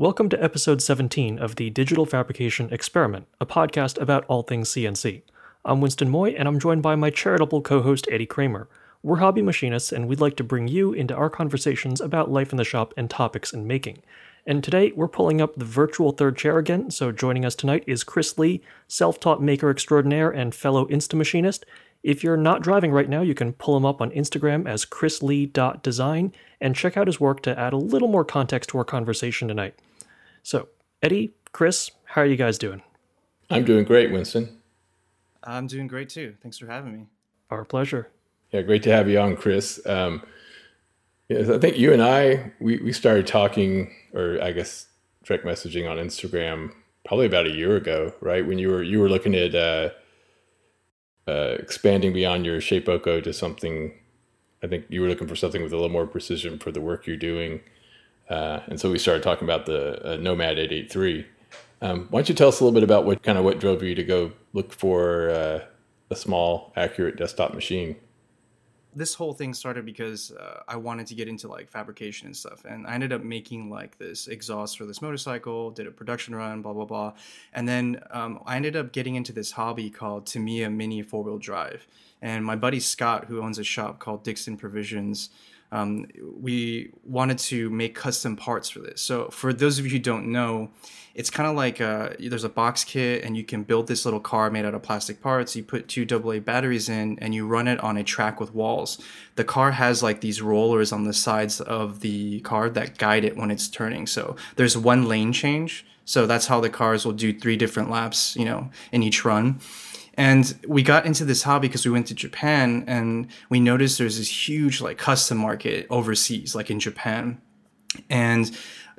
Welcome to episode 17 of the Digital Fabrication Experiment, a podcast about all things CNC. I'm Winston Moy, and I'm joined by my charitable co host, Eddie Kramer. We're hobby machinists, and we'd like to bring you into our conversations about life in the shop and topics in making. And today, we're pulling up the virtual third chair again, so joining us tonight is Chris Lee, self taught maker extraordinaire and fellow Insta machinist. If you're not driving right now, you can pull him up on Instagram as chrislee.design and check out his work to add a little more context to our conversation tonight. So, Eddie, Chris, how are you guys doing? I'm doing great, Winston. I'm doing great too. Thanks for having me. Our pleasure. Yeah, great to have you on, Chris. Um, yes, I think you and I we, we started talking, or I guess direct messaging on Instagram probably about a year ago, right? When you were you were looking at uh, uh, expanding beyond your Shapeoko to something. I think you were looking for something with a little more precision for the work you're doing. Uh, and so we started talking about the uh, Nomad 883. Um, why don't you tell us a little bit about what kind of what drove you to go look for uh, a small, accurate desktop machine? This whole thing started because uh, I wanted to get into like fabrication and stuff, and I ended up making like this exhaust for this motorcycle. Did a production run, blah blah blah, and then um, I ended up getting into this hobby called Tamiya Mini Four Wheel Drive. And my buddy Scott, who owns a shop called Dixon Provisions, um, we wanted to make custom parts for this. So for those of you who don't know, it's kind of like a, there's a box kit and you can build this little car made out of plastic parts. You put two AA batteries in and you run it on a track with walls. The car has like these rollers on the sides of the car that guide it when it's turning. So there's one lane change. So that's how the cars will do three different laps, you know, in each run. And we got into this hobby because we went to Japan and we noticed there's this huge like custom market overseas, like in Japan. And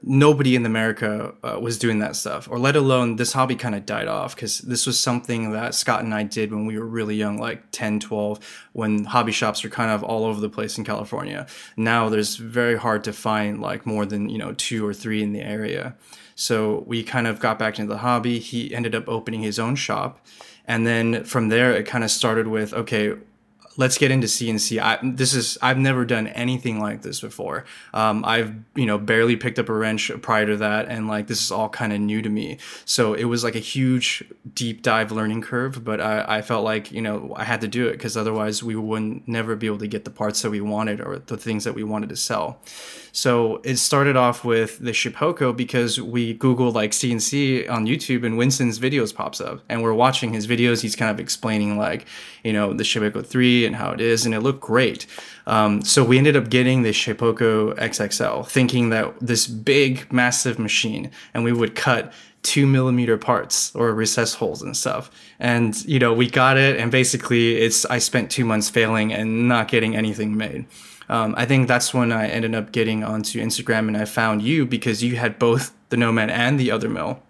nobody in America uh, was doing that stuff, or let alone this hobby kind of died off because this was something that Scott and I did when we were really young, like 10, 12, when hobby shops were kind of all over the place in California. Now there's very hard to find like more than, you know, two or three in the area. So we kind of got back into the hobby. He ended up opening his own shop and then from there it kind of started with okay let's get into CNC. I, this is I've never done anything like this before. Um, I've you know barely picked up a wrench prior to that, and like this is all kind of new to me. So it was like a huge deep dive learning curve, but I, I felt like you know I had to do it because otherwise we wouldn't never be able to get the parts that we wanted or the things that we wanted to sell. So it started off with the Shapeoko because we Googled like CNC on YouTube and Winston's videos pops up, and we're watching his videos. He's kind of explaining like you know the Shapeoko three and how it is, and it looked great. Um, so we ended up getting the Shapeoko XXL, thinking that this big, massive machine, and we would cut two millimeter parts or recess holes and stuff. And you know, we got it, and basically, it's I spent two months failing and not getting anything made. Um, I think that's when I ended up getting onto Instagram, and I found you because you had both the Nomad and the other mill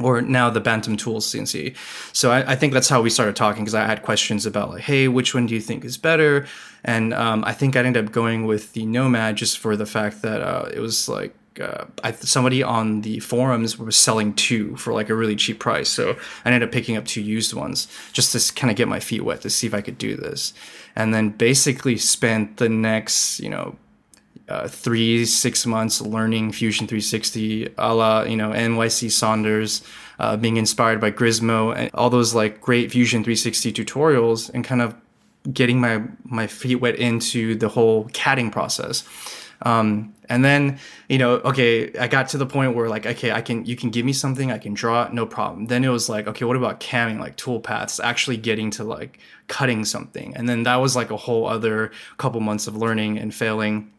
or now the Bantam Tools CNC. So I, I think that's how we started talking because I had questions about like, hey, which one do you think is better? And um, I think I ended up going with the Nomad just for the fact that uh, it was like uh, I, somebody on the forums was selling two for like a really cheap price. So I ended up picking up two used ones just to kind of get my feet wet to see if I could do this. And then basically spent the next, you know, uh, three six months learning Fusion 360, a la you know NYC Saunders, uh, being inspired by Grizmo and all those like great Fusion 360 tutorials, and kind of getting my my feet wet into the whole CADing process. Um, and then you know okay i got to the point where like okay i can you can give me something i can draw no problem. Then it was like okay what about camming like tool paths actually getting to like cutting something? And then that was like a whole other couple months of learning and failing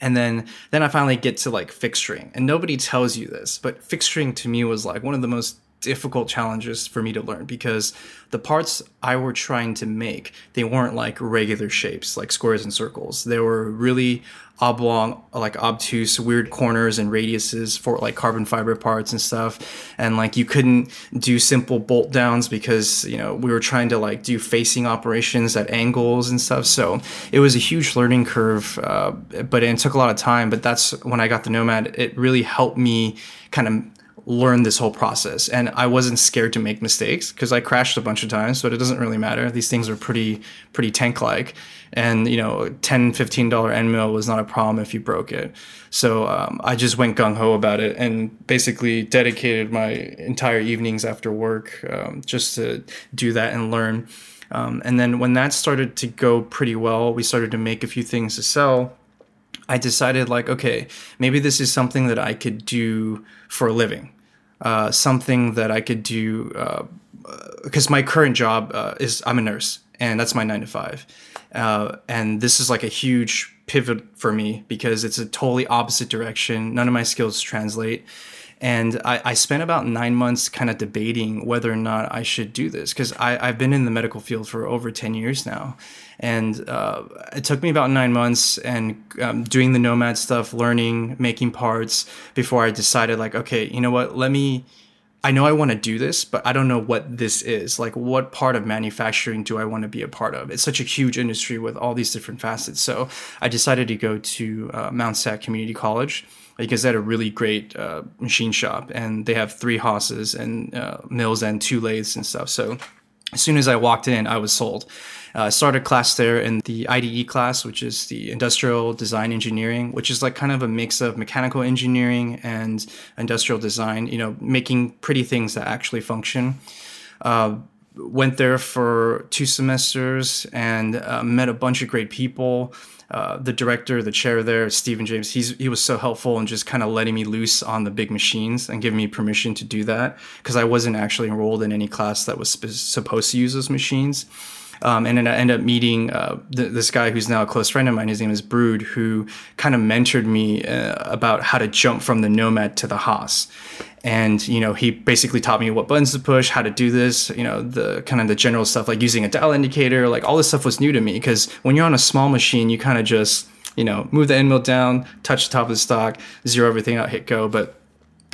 and then then I finally get to like fixturing. And nobody tells you this, but fixturing to me was like one of the most difficult challenges for me to learn because the parts I were trying to make, they weren't like regular shapes, like squares and circles. They were really oblong, like obtuse, weird corners and radiuses for like carbon fiber parts and stuff. And like you couldn't do simple bolt downs because, you know, we were trying to like do facing operations at angles and stuff. So it was a huge learning curve, uh, but it took a lot of time. But that's when I got the Nomad, it really helped me kind of learn this whole process. And i wasn't scared to make mistakes because i crashed a bunch of times but it doesn't really matter. These things are pretty pretty tank like and you know $10, 15 dollar end mill was not a problem if you broke it. So um, i just went gung-ho about it and basically dedicated my entire evenings after work um, just to do that and learn. Um, and then when that started to go pretty well we started to make a few things to sell. I decided like, okay, maybe this is something that I could do for a living uh, something that I could do because uh, my current job uh, is I'm a nurse and that's my nine to five, uh, and this is like a huge pivot for me because it's a totally opposite direction. None of my skills translate. And I, I spent about nine months kind of debating whether or not I should do this because I've been in the medical field for over 10 years now. And uh, it took me about nine months and um, doing the Nomad stuff, learning, making parts before I decided, like, okay, you know what, let me. I know I want to do this, but I don't know what this is. Like, what part of manufacturing do I want to be a part of? It's such a huge industry with all these different facets. So I decided to go to uh, Mount SAC Community College because they had a really great uh, machine shop and they have three Haases and uh, mills and two lathes and stuff. So as soon as I walked in, I was sold. Uh, I uh, started class there in the IDE class, which is the Industrial Design Engineering, which is like kind of a mix of mechanical engineering and industrial design, you know, making pretty things that actually function. Uh, went there for two semesters and uh, met a bunch of great people. Uh, the director, the chair there, Stephen James, he's he was so helpful and just kind of letting me loose on the big machines and giving me permission to do that because I wasn't actually enrolled in any class that was sp- supposed to use those machines. Um, and then I end up meeting uh, th- this guy who's now a close friend of mine. His name is Brood, who kind of mentored me uh, about how to jump from the Nomad to the Haas. And you know, he basically taught me what buttons to push, how to do this. You know, the kind of the general stuff like using a dial indicator. Like all this stuff was new to me because when you're on a small machine, you kind of just you know move the end mill down, touch the top of the stock, zero everything out, hit go. But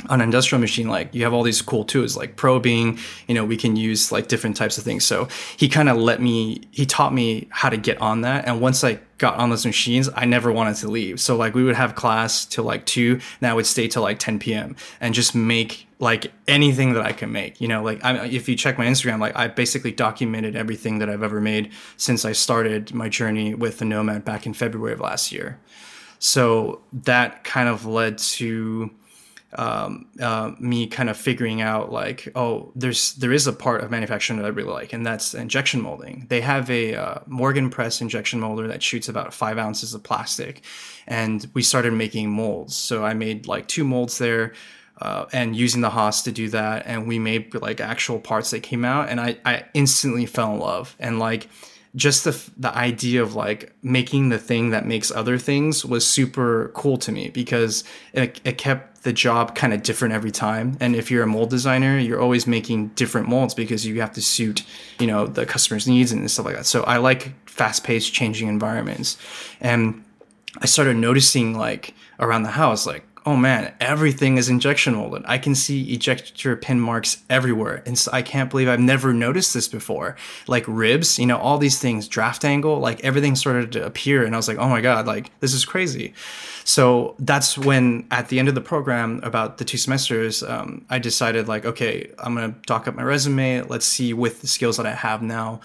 on an industrial machine like you have all these cool tools like probing you know we can use like different types of things. So he kind of let me he taught me how to get on that. And once i got on those machines i never wanted to leave. So like we would have class till like 2 and i would stay till like 10 p.m and just make like anything that i can make you know? Like I, if you check my instagram like i basically documented everything that i've ever made since i started my journey with the nomad back in february of last year. So that kind of led to um, uh, me kind of figuring out like, oh, there's there is a part of manufacturing that I really like, and that's injection molding. They have a uh, Morgan Press injection molder that shoots about five ounces of plastic, and we started making molds. So I made like two molds there. Uh, and using the Haas to do that, and we made like actual parts that came out, and I, I instantly fell in love. And like, just the the idea of like making the thing that makes other things was super cool to me because it, it kept the job kind of different every time. And if you're a mold designer you're always making different molds because you have to suit you know the customer's needs and stuff like that. So i like fast-paced changing environments. And i started noticing like around the house like oh man, everything is injection molded. I can see ejector pin marks everywhere. And so I can't believe I've never noticed this before. Like ribs, you know, all these things, draft angle, like everything started to appear. And I was like, oh my God, like this is crazy. So that's when at the end of the program, about the two semesters, um, I decided like, okay, I'm going to dock up my resume. Let's see with the skills that I have now,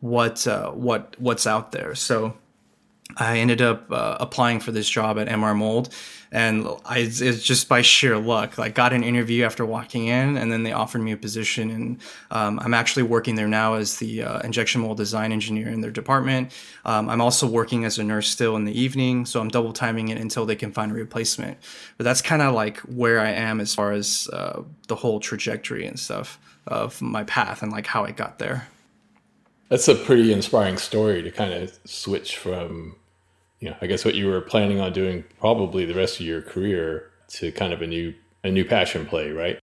what, uh, what, what's out there. So I ended up uh, applying for this job at MR Mold, and I, it's just by sheer luck. Like, got an interview after walking in, and then they offered me a position, and um, I'm actually working there now as the uh, injection mold design engineer in their department. Um, I'm also working as a nurse still in the evening, so I'm double timing it until they can find a replacement. But that's kind of like where I am as far as uh, the whole trajectory and stuff of my path and like how I got there. That's a pretty inspiring story to kind of switch from, you know, I guess what you were planning on doing probably the rest of your career to kind of a new a new passion play, right?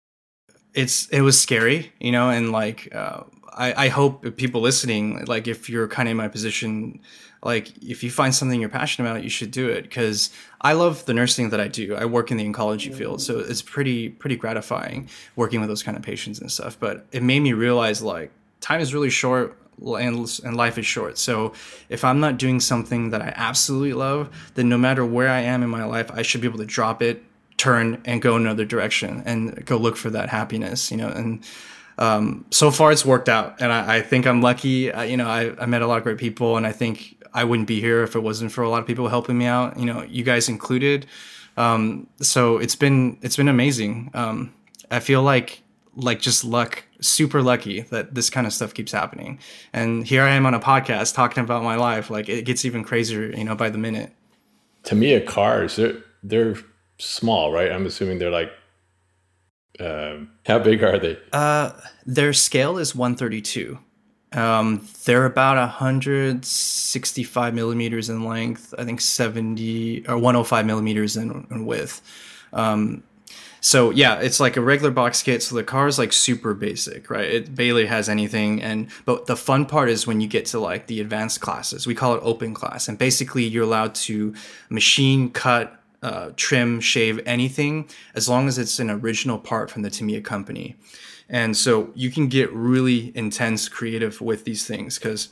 It's it was scary, you know, and like uh, I I hope people listening, like if you're kind of in my position, like if you find something you're passionate about, you should do it because I love the nursing that I do. I work in the oncology field, so it's pretty pretty gratifying working with those kind of patients and stuff. But it made me realize like time is really short and, and life is short. So if I'm not doing something that I absolutely love, then no matter where I am in my life, I should be able to drop it turn and go another direction and go look for that happiness, you know, and um, so far it's worked out and I, I think I'm lucky. I, you know, I, I met a lot of great people and I think I wouldn't be here if it wasn't for a lot of people helping me out, you know, you guys included. Um, so it's been, it's been amazing. Um, I feel like, like just luck, super lucky that this kind of stuff keeps happening. And here I am on a podcast talking about my life. Like it gets even crazier, you know, by the minute. Tamiya cars, they're, they're small, right? I'm assuming they're like um, how big are they? Uh, their scale is 132. Um, they're about 165 millimeters in length. I think 70 or 105 millimeters in, in width. Um, so yeah, it's like a regular box kit. So the car is like super basic, right? It barely has anything. And but the fun part is when you get to like the advanced classes. We call it open class, and basically you're allowed to machine cut uh, trim, shave, anything, as long as it's an original part from the Tamiya company. And so you can get really intense creative with these things because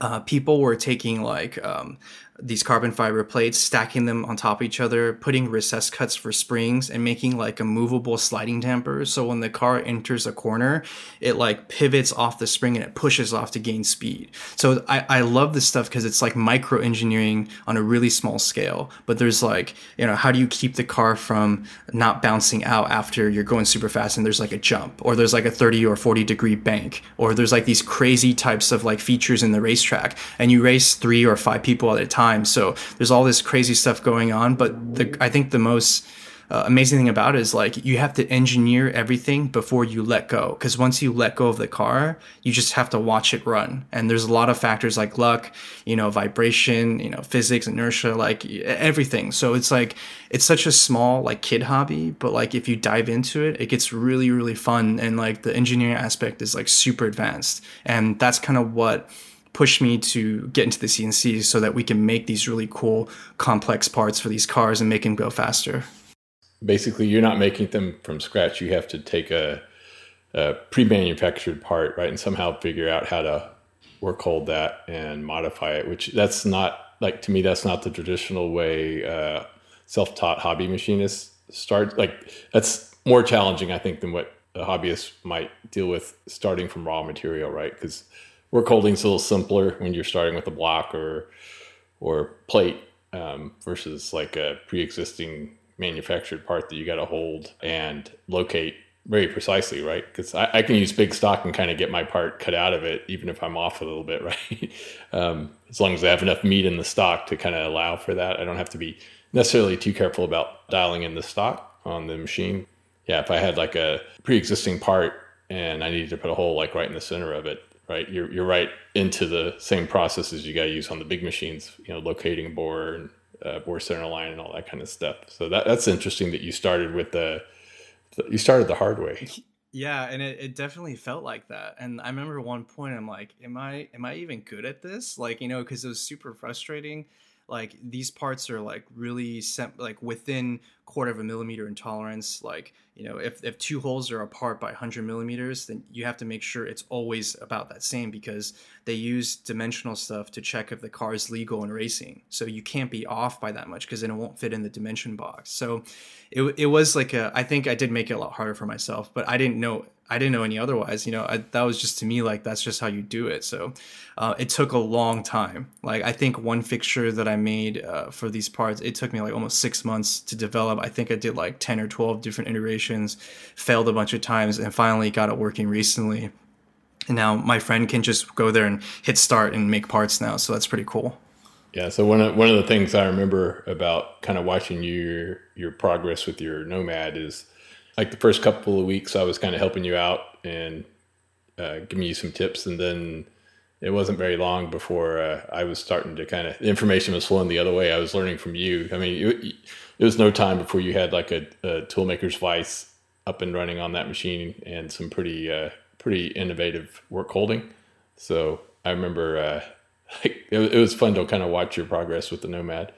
uh, people were taking like um, these carbon fiber plates, stacking them on top of each other, putting recess cuts for springs, and making like a movable sliding damper. So when the car enters a corner, it like pivots off the spring and it pushes off to gain speed. So I, I love this stuff because it's like micro engineering on a really small scale. But there's like, you know, how do you keep the car from not bouncing out after you're going super fast and there's like a jump, or there's like a 30 or 40 degree bank, or there's like these crazy types of like features in the racetrack, and you race three or five people at a time time. So there's all this crazy stuff going on. But the, I think the most uh, amazing thing about it is like you have to engineer everything before you let go. Because once you let go of the car, you just have to watch it run. And there's a lot of factors like luck, you know, vibration, you know, physics, inertia, like everything. So it's like it's such a small like kid hobby, but like if you dive into it, it gets really really fun. And like the engineering aspect is like super advanced. And that's kind of what pushed me to get into the CNC so that we can make these really cool, complex parts for these cars and make them go faster. Basically, you're not making them from scratch. You have to take a, a pre-manufactured part, right, and somehow figure out how to work hold that and modify it. Which that's not like to me. That's not the traditional way uh, self-taught hobby machinists start. Like that's more challenging, I think, than what a hobbyist might deal with starting from raw material, right? Because work holding's a little simpler when you're starting with a block or or plate um, versus like a pre-existing manufactured part that you got to hold and locate very precisely, right? Because I, I, can use big stock and kind of get my part cut out of it, even if I'm off a little bit, right? um, as long as I have enough meat in the stock to kind of allow for that, I don't have to be necessarily too careful about dialing in the stock on the machine. Yeah, if I had like a pre-existing part and I needed to put a hole like right in the center of it, right? You're, you're right into the same processes you got to use on the big machines, you know, locating bore and uh, bore center line and all that kind of stuff. So that, that's interesting that you started with the, you started the hard way. Yeah, and it, it definitely felt like that. And I remember one point I'm like, am I am I even good at this? Like, you know, because it was super frustrating like these parts are like really sem- like within quarter of a millimeter in tolerance like you know if, if two holes are apart by 100 millimeters then you have to make sure it's always about that same because they use dimensional stuff to check if the car is legal in racing. So you can't be off by that much because then it won't fit in the dimension box. So it, it was like a i think i did make it a lot harder for myself but i didn't know I didn't know any otherwise. You know, I, that was just to me like that's just how you do it. So uh, it took a long time. Like I think one fixture that I made uh, for these parts, it took me like almost six months to develop. I think I did like ten or twelve different iterations, failed a bunch of times, and finally got it working recently. And now my friend can just go there and hit start and make parts now. So that's pretty cool. Yeah. So one of one of the things I remember about kind of watching your your progress with your Nomad is like the first couple of weeks, I was kind of helping you out and uh, giving you some tips, and then it wasn't very long before uh, I was starting to kind of information was flowing the other way. I was learning from you. I mean, it, it was no time before you had like a, a toolmaker's vice up and running on that machine and some pretty uh, pretty innovative work holding. So I remember uh, it, it was fun to kind of watch your progress with the Nomad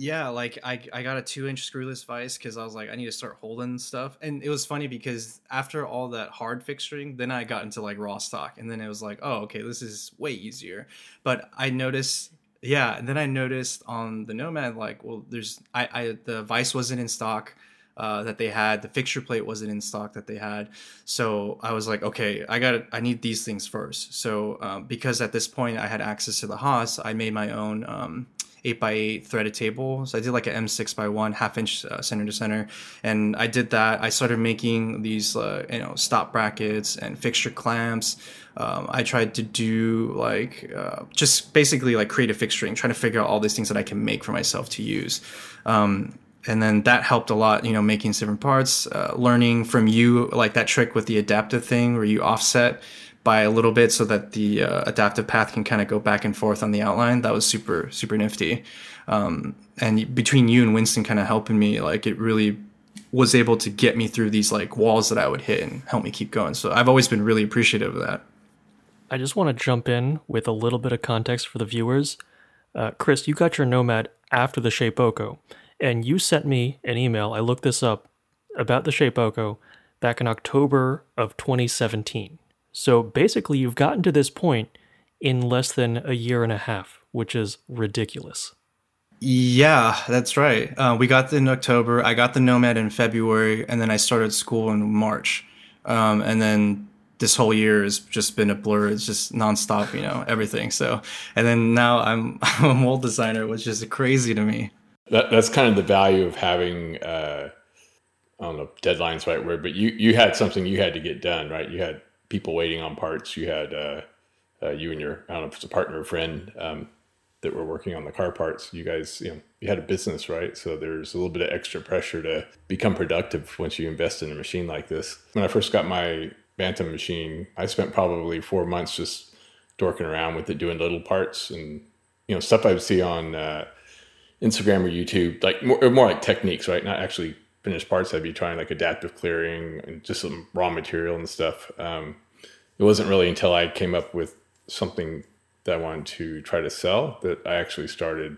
yeah like i, I got a two inch screwless vise because i was like i need to start holding stuff and it was funny because after all that hard fixturing then i got into like raw stock and then it was like oh okay this is way easier but i noticed Yeah, and then I noticed on the Nomad, like, well, there's I, I the Vice wasn't in stock uh, that they had, the fixture plate wasn't in stock that they had, so I was like, okay, I got. I need these things first. So um, because at this point I had access to the Haas, I made my own um, 8x8 threaded table. So I did like an M6 by 1 half inch uh, center to center. And I did that. I started making these, uh, you know, stop brackets and fixture clamps. Um, I tried to do like uh, just basically like create creative fixturing, trying to figure out all these things that I can make for myself to use. Um, and then that helped a lot, you know, making different parts, uh, learning from you, like that trick with the adaptive thing where you offset by a little bit so that the uh, adaptive path can kind of go back and forth on the outline. That was super super nifty. Um, and between you and Winston kind of helping me, like it really was able to get me through these like walls that I would hit and help me keep going. So I've always been really appreciative of that. I just want to jump in with a little bit of context for the viewers. Uh, Chris, you got your Nomad after the Shapeoko, and you sent me an email. I looked this up about the Shapeoko back in October of 2017. So basically, you've gotten to this point in less than a year and a half, which is ridiculous. Yeah, that's right. Uh, we got in October. I got the Nomad in February, and then I started school in March. Um, and then this whole year has just been a blur. It's just nonstop, you know, everything. So, and then now I'm I'm a mold designer, which is crazy to me. That, that's kind of the value of having, uh, I don't know, deadlines right word, but you you had something you had to get done, right? You had people waiting on parts. You had uh, uh, you and your I don't know if it's a partner or friend um, that were working on the car parts. You guys, you know, you had a business, right? So there's a little bit of extra pressure to become productive once you invest in a machine like this. When I first got my Bantam machine, I spent probably four months just dorking around with it, doing little parts and you know stuff I would see on uh, Instagram or YouTube, like more, more like techniques, right? Not actually finished parts, I'd be trying like adaptive clearing and just some raw material and stuff. Um, it wasn't really until I came up with something that I wanted to try to sell that I actually started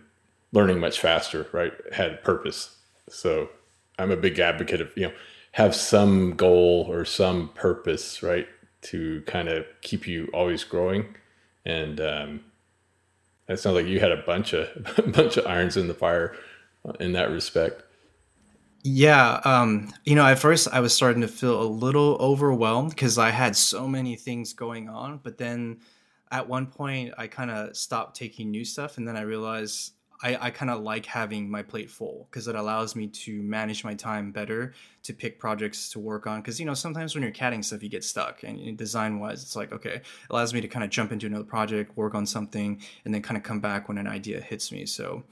learning much faster, right? Had purpose. So I'm a big advocate of, you know, have some goal or some purpose, right? To kind of keep you always growing. And um, it sounds like you had a bunch of a bunch of irons in the fire in that respect. Yeah, um, you know, at first I was starting to feel a little overwhelmed because I had so many things going on. But then at one point, I kind of stopped taking new stuff, and then I realized I, I kind of like having my plate full because it allows me to manage my time better to pick projects to work on. Because you know, sometimes when you're CADing stuff, you get stuck, and design wise, it's like okay, it allows me to kind of jump into another project, work on something, and then kind of come back when an idea hits me. So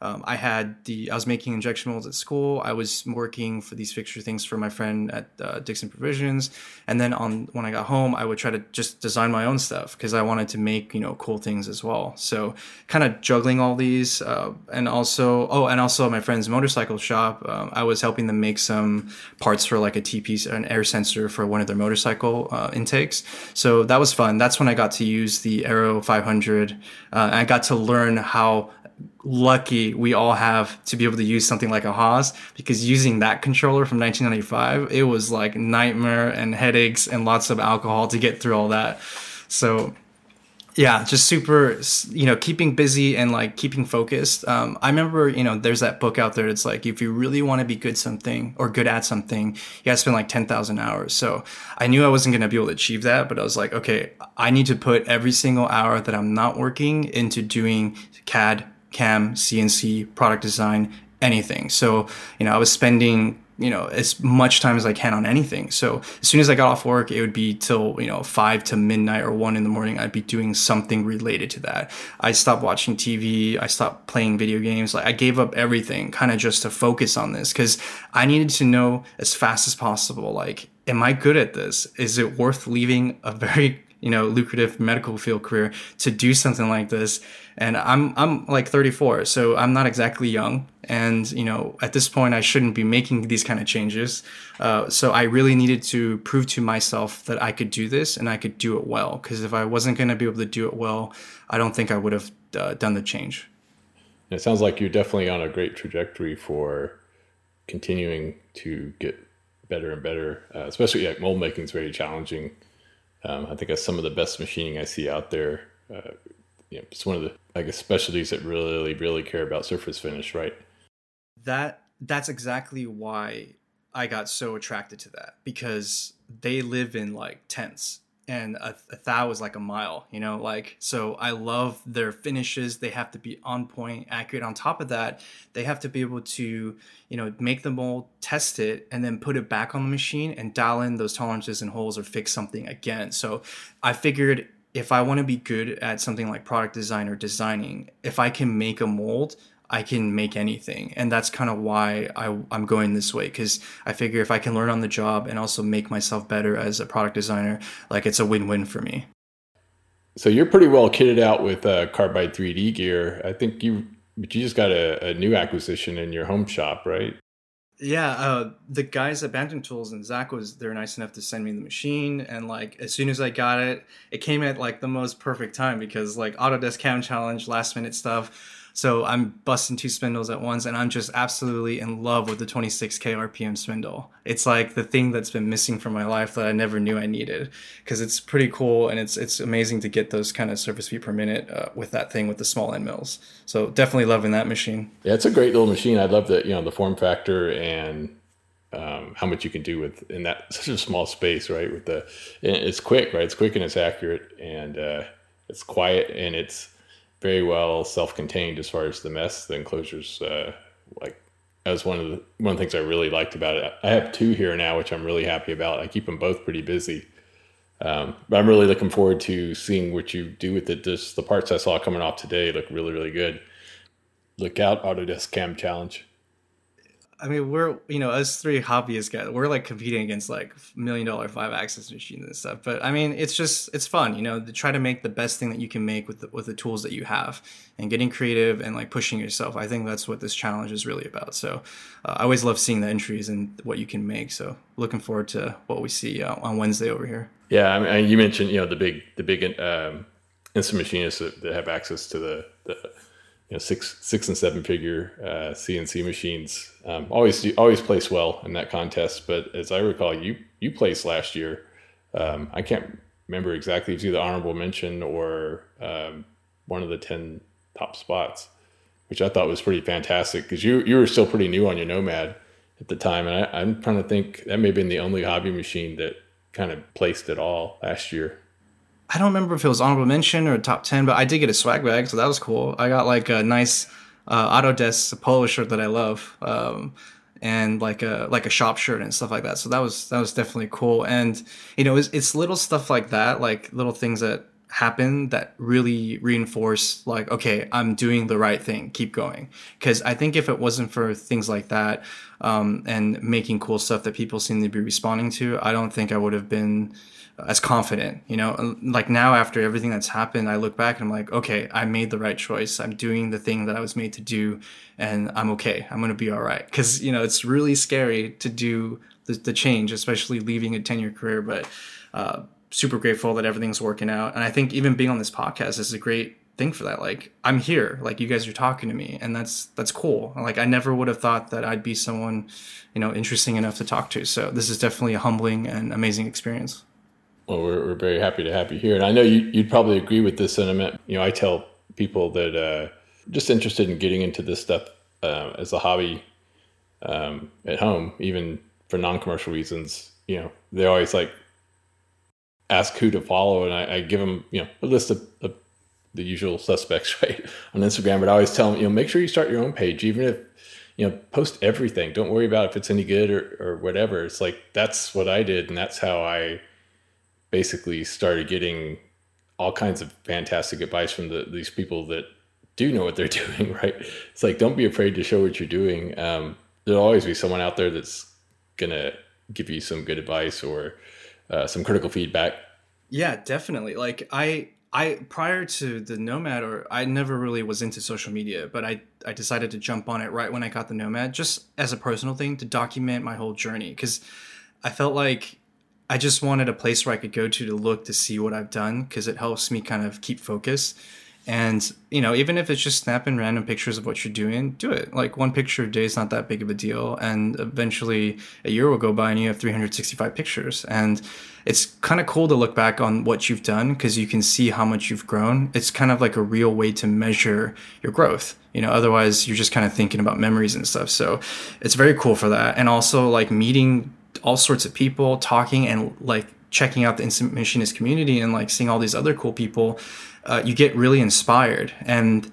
um, I had the I was making injection molds at school. I was working for these fixture things for my friend at uh, Dixon Provisions, and then on when I got home, I would try to just design my own stuff because I wanted to make you know cool things as well. So kind of juggling all these, uh, and also oh, and also my friend's motorcycle shop. Um, I was helping them make some parts for like a TP, an air sensor for one of their motorcycle uh, intakes. So that was fun. That's when I got to use the Aero 500. Uh, I got to learn how lucky we all have to be able to use something like a Haas because using that controller from 1995, it was like nightmare and headaches and lots of alcohol to get through all that. So yeah, just super, you know, keeping busy and like keeping focused. Um, I remember, you know, there's that book out there. It's like if you really want to be good something or good at something, you got to spend like ten thousand hours. So I knew I wasn't going to be able to achieve that, but I was like, okay, I need to put every single hour that I'm not working into doing CAD CAM, CNC, product design, anything. So, you know, I was spending, you know, as much time as I can on anything. So as soon as I got off work, it would be till, you know, five to midnight or one in the morning. I'd be doing something related to that. I stopped watching TV. I stopped playing video games. Like I gave up everything kind of just to focus on this because I needed to know as fast as possible, like, am I good at this? Is it worth leaving a very you know lucrative medical field career to do something like this. And i'm i'm like 34 so i'm not exactly young. And you know at this point i shouldn't be making these kind of changes. Uh, so i really needed to prove to myself that i could do this and i could do it well. Because if i wasn't going to be able to do it well i don't think i would have uh, done the change. It sounds like you're definitely on a great trajectory for continuing to get better and better uh, especially like mold making. Is very challenging um, I think that's some of the best machining I see out there. Uh, you know, it's one of the I guess specialties that really really care about surface finish, right? That that's exactly why I got so attracted to that because they live in like tents and a, a thou is like a mile, you know, like so I love their finishes. They have to be on point, accurate. On top of that, they have to be able to, you know, make the mold, test it, and then put it back on the machine and dial in those tolerances and holes or fix something again. So I figured if I want to be good at something like product design or designing, if I can make a mold, I can make anything. And that's kind of why I, I'm going this way because I figure if I can learn on the job and also make myself better as a product designer, like it's a win win for me. So you're pretty well kitted out with uh, Carbide 3D gear. I think you, but you just got a, a new acquisition in your home shop, right? Yeah, uh, the guys at Bantam Tools and Zach was they're nice enough to send me the machine, and like as soon as I got it, it came at like the most perfect time because like Autodesk Cam Challenge, last minute stuff so I'm busting two spindles at once, and I'm just absolutely in love with the 26k RPM spindle. It's like the thing that's been missing from my life that I never knew I needed, because it's pretty cool and it's it's amazing to get those kind of surface feet per minute uh, with that thing with the small end mills. So definitely loving that machine. Yeah, it's a great little machine. I love the you know the form factor and um, how much you can do with in that such a small space, right? With the it's quick, right? It's quick and it's accurate and uh, it's quiet and it's very well self-contained as far as the mess. The enclosures, uh, like was one of the one of the things I really liked about it. I have two here now, which I'm really happy about. I keep them both pretty busy. Um, but I'm really looking forward to seeing what you do with it. Just the parts I saw coming off today look really, really good. Look out, Autodesk Cam Challenge. I mean, we're you know us three hobbyist guys. We're like competing against like million dollar five axis machines and stuff. But I mean, it's just it's fun, you know, to try to make the best thing that you can make with the, with the tools that you have, and getting creative and like pushing yourself. I think that's what this challenge is really about. So uh, I always love seeing the entries and what you can make. So looking forward to what we see uh, on Wednesday over here. Yeah, I mean, you mentioned you know the big the big um, Insta machinists that, that have access to the the you know six six and seven figure uh, CNC machines um, always always place well in that contest. But as I recall, you you placed last year. Um, I can't remember exactly. It either honorable mention or um, one of the ten top spots, which I thought was pretty fantastic because you you were still pretty new on your Nomad at the time, and I, I'm trying to think that may have been the only hobby machine that kind of placed at all last year. I don't remember if it was honorable mention or top 10, but I did get a swag bag, so that was cool. I got like a nice uh, Autodesk polo shirt that I love. Um, and like a like a shop shirt and stuff like that. So that was that was definitely cool. And you know, it's, it's little stuff like that, like little things that happen that really reinforce like okay i'm doing the right thing keep going because i think if it wasn't for things like that um, and making cool stuff that people seem to be responding to i don't think i would have been as confident you know? Like now after everything that's happened i look back and i'm like okay i made the right choice. I'm doing the thing that i was made to do and i'm okay. I'm gonna be all right because you know it's really scary to do the, the change especially leaving a 10 year career but uh, super grateful that everything's working out. And i think even being on this podcast is a great thing for that. Like i'm here. Like you guys are talking to me and that's that's cool. Like i never would have thought that i'd be someone you know interesting enough to talk to. So this is definitely a humbling and amazing experience well, we're, we're very happy to have you here. And I know you, would probably agree with this sentiment. You know, I tell people that uh, just interested in getting into this stuff uh, as a hobby um, at home, even for non-commercial reasons, you know, they always like ask who to follow. And I, I give them, you know, a list of, of, the usual suspects, right, on Instagram. But I always tell them, you know, make sure you start your own page, even if, you know, post everything. Don't worry about if it's any good or, or whatever. It's like, that's what I did. And that's how I, basically started getting all kinds of fantastic advice from the, these people that do know what they're doing, right? It's like, don't be afraid to show what you're doing. Um, there'll always be someone out there that's going to give you some good advice or uh, some critical feedback. Yeah, definitely. Like I, I prior to the Nomad, or I never really was into social media, but I I decided to jump on it right when I got the Nomad, just as a personal thing to document my whole journey, because I felt like I just wanted a place where I could go to to look to see what I've done because it helps me kind of keep focus. And, you know, even if it's just snapping random pictures of what you're doing, do it. Like one picture a day is not that big of a deal. And eventually a year will go by and you have 365 pictures. And it's kind of cool to look back on what you've done because you can see how much you've grown. It's kind of like a real way to measure your growth. You know, otherwise you're just kind of thinking about memories and stuff. So it's very cool for that. And also like meeting all sorts of people, talking and like checking out the Insta machinist community and like seeing all these other cool people uh, you get really inspired. And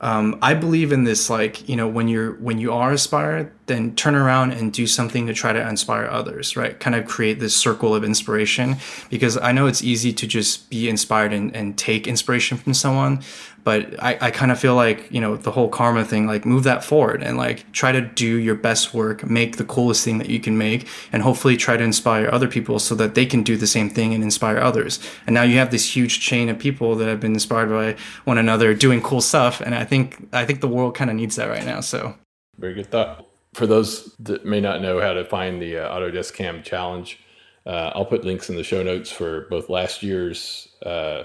um, I believe in this like you know when you're when you are inspired then turn around and do something to try to inspire others right? Kind of create this circle of inspiration because I know it's easy to just be inspired and, and take inspiration from someone but I, I kind of feel like you know the whole karma thing like move that forward and like try to do your best work make the coolest thing that you can make and hopefully try to inspire other people so that they can do the same thing and inspire others. And now you have this huge chain of people that have been inspired by one another doing cool stuff and i think i think the world kind of needs that right now so. Very good thought. For those that may not know how to find the uh, autodesk cam challenge uh, i'll put links in the show notes for both last year's uh,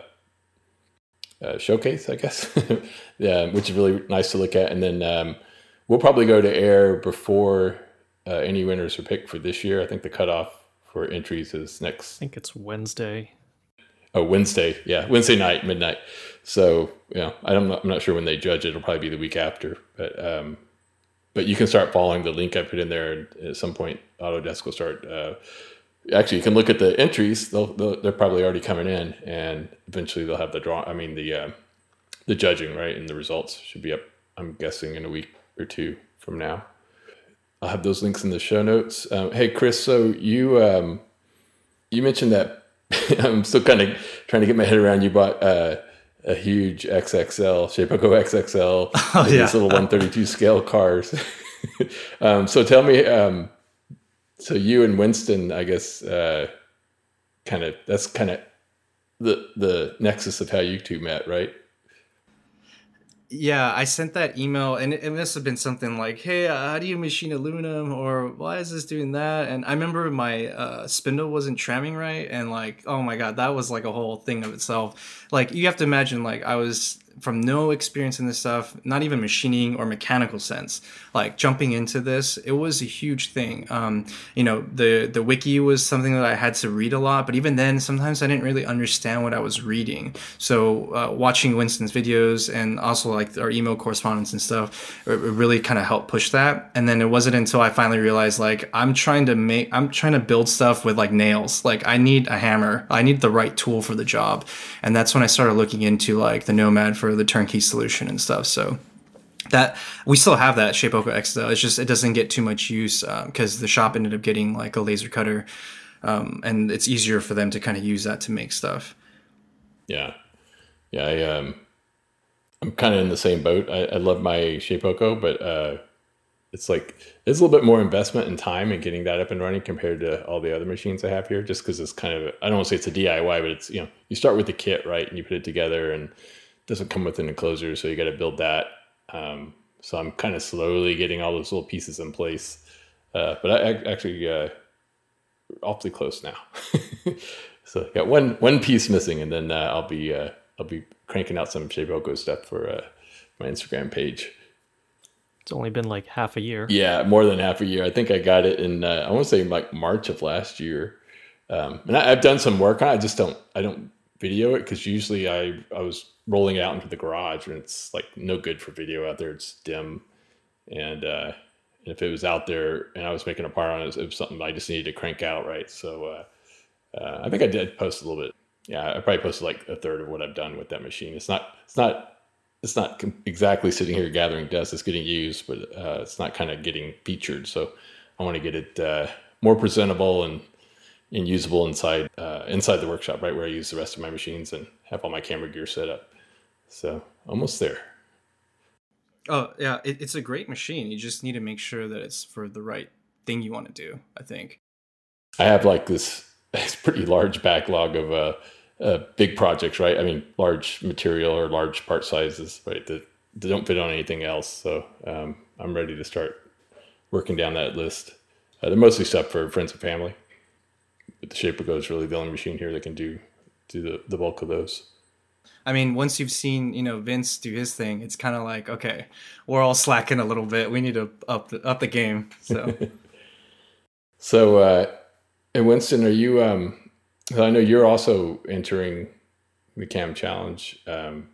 uh, showcase, I guess, yeah, which is really nice to look at. And then um, we'll probably go to air before uh, any winners are picked for this year. I think the cutoff for entries is next. I think it's Wednesday. Oh, Wednesday, yeah, Wednesday night, midnight. So yeah, I'm not, I'm not sure when they judge it. It'll probably be the week after, but um, but you can start following the link I put in there. And at some point, Autodesk will start uh, actually you can look at the entries. They'll, they are probably already coming in and eventually they'll have the draw i mean the uh, the judging right and the results should be up i'm guessing in a week or two from now. I'll have those links in the show notes. Um, hey chris so you um, you mentioned that i'm still kind of trying to get my head around you bought uh, a huge xxl shapeoko xxl oh, yeah. these little 132 scale cars. Um, so tell me um, so you and Winston, I guess, uh, kind of that's kind of the the nexus of how you two met, right? Yeah, I sent that email, and it, it must have been something like, "Hey, uh, how do you machine aluminum?" or "Why is this doing that?" And I remember my uh, spindle wasn't tramming right, and like, oh my god, that was like a whole thing of itself. Like, you have to imagine, like, I was from no experience in this stuff, not even machining or mechanical sense, like jumping into this, it was a huge thing. Um, you know, the the wiki was something that I had to read a lot, but even then, sometimes I didn't really understand what I was reading. So uh, watching Winston's videos and also like our email correspondence and stuff, it, it really kind of helped push that. And then it wasn't until I finally realized like I'm trying to make, I'm trying to build stuff with like nails. Like I need a hammer, I need the right tool for the job, and that's when I started looking into like the Nomad for for the turnkey solution and stuff. So that we still have that Shapeoko X though. It's just it doesn't get too much use because um, the shop ended up getting like a laser cutter, um, and it's easier for them to kind of use that to make stuff. Yeah, yeah. I, um, I'm kind of in the same boat. I, I love my Shapeoko, but uh, it's like it's a little bit more investment and time in getting that up and running compared to all the other machines I have here. Just because it's kind of I don't want to say it's a DIY, but it's you know you start with the kit right and you put it together and doesn't come with an enclosure, so you got to build that. Um, so I'm kind of slowly getting all those little pieces in place. Uh, but I, I actually uh, awfully close now. so got one one piece missing, and then uh, I'll be uh, I'll be cranking out some Shapeoko stuff for uh, my Instagram page. It's only been like half a year. Yeah, more than half a year. I think I got it in uh, I want to say like March of last year. Um, and I, have done some work on. it. I just don't I don't video it because usually I I was rolling it out into the garage and it's like no good for video out there. It's dim, and uh, if it was out there and I was making a part on it, it was something I just needed to crank out right. So uh, uh, I think I did post a little bit. Yeah, I probably posted like a third of what I've done with that machine. It's not it's not it's not exactly sitting here gathering dust. It's getting used, but uh, it's not kind of getting featured. So I want to get it uh, more presentable and and usable inside uh, inside the workshop, right where I use the rest of my machines and have all my camera gear set up. So almost there. Oh yeah, it, it's a great machine. You just need to make sure that it's for the right thing you want to do. I think. I have like this, this pretty large backlog of uh, uh, big projects, right? I mean, large material or large part sizes, right? That, that don't fit on anything else. So um, I'm ready to start working down that list. Uh, they're mostly stuff for friends and family. But the Shapeoko is really the only machine here that can do do the, the bulk of those. I mean, once you've seen you know Vince do his thing, it's kind of like okay, we're all slacking a little bit. We need to up the up the game. So, so, uh, and Winston, are you? Um, I know you're also entering the Cam Challenge. Um,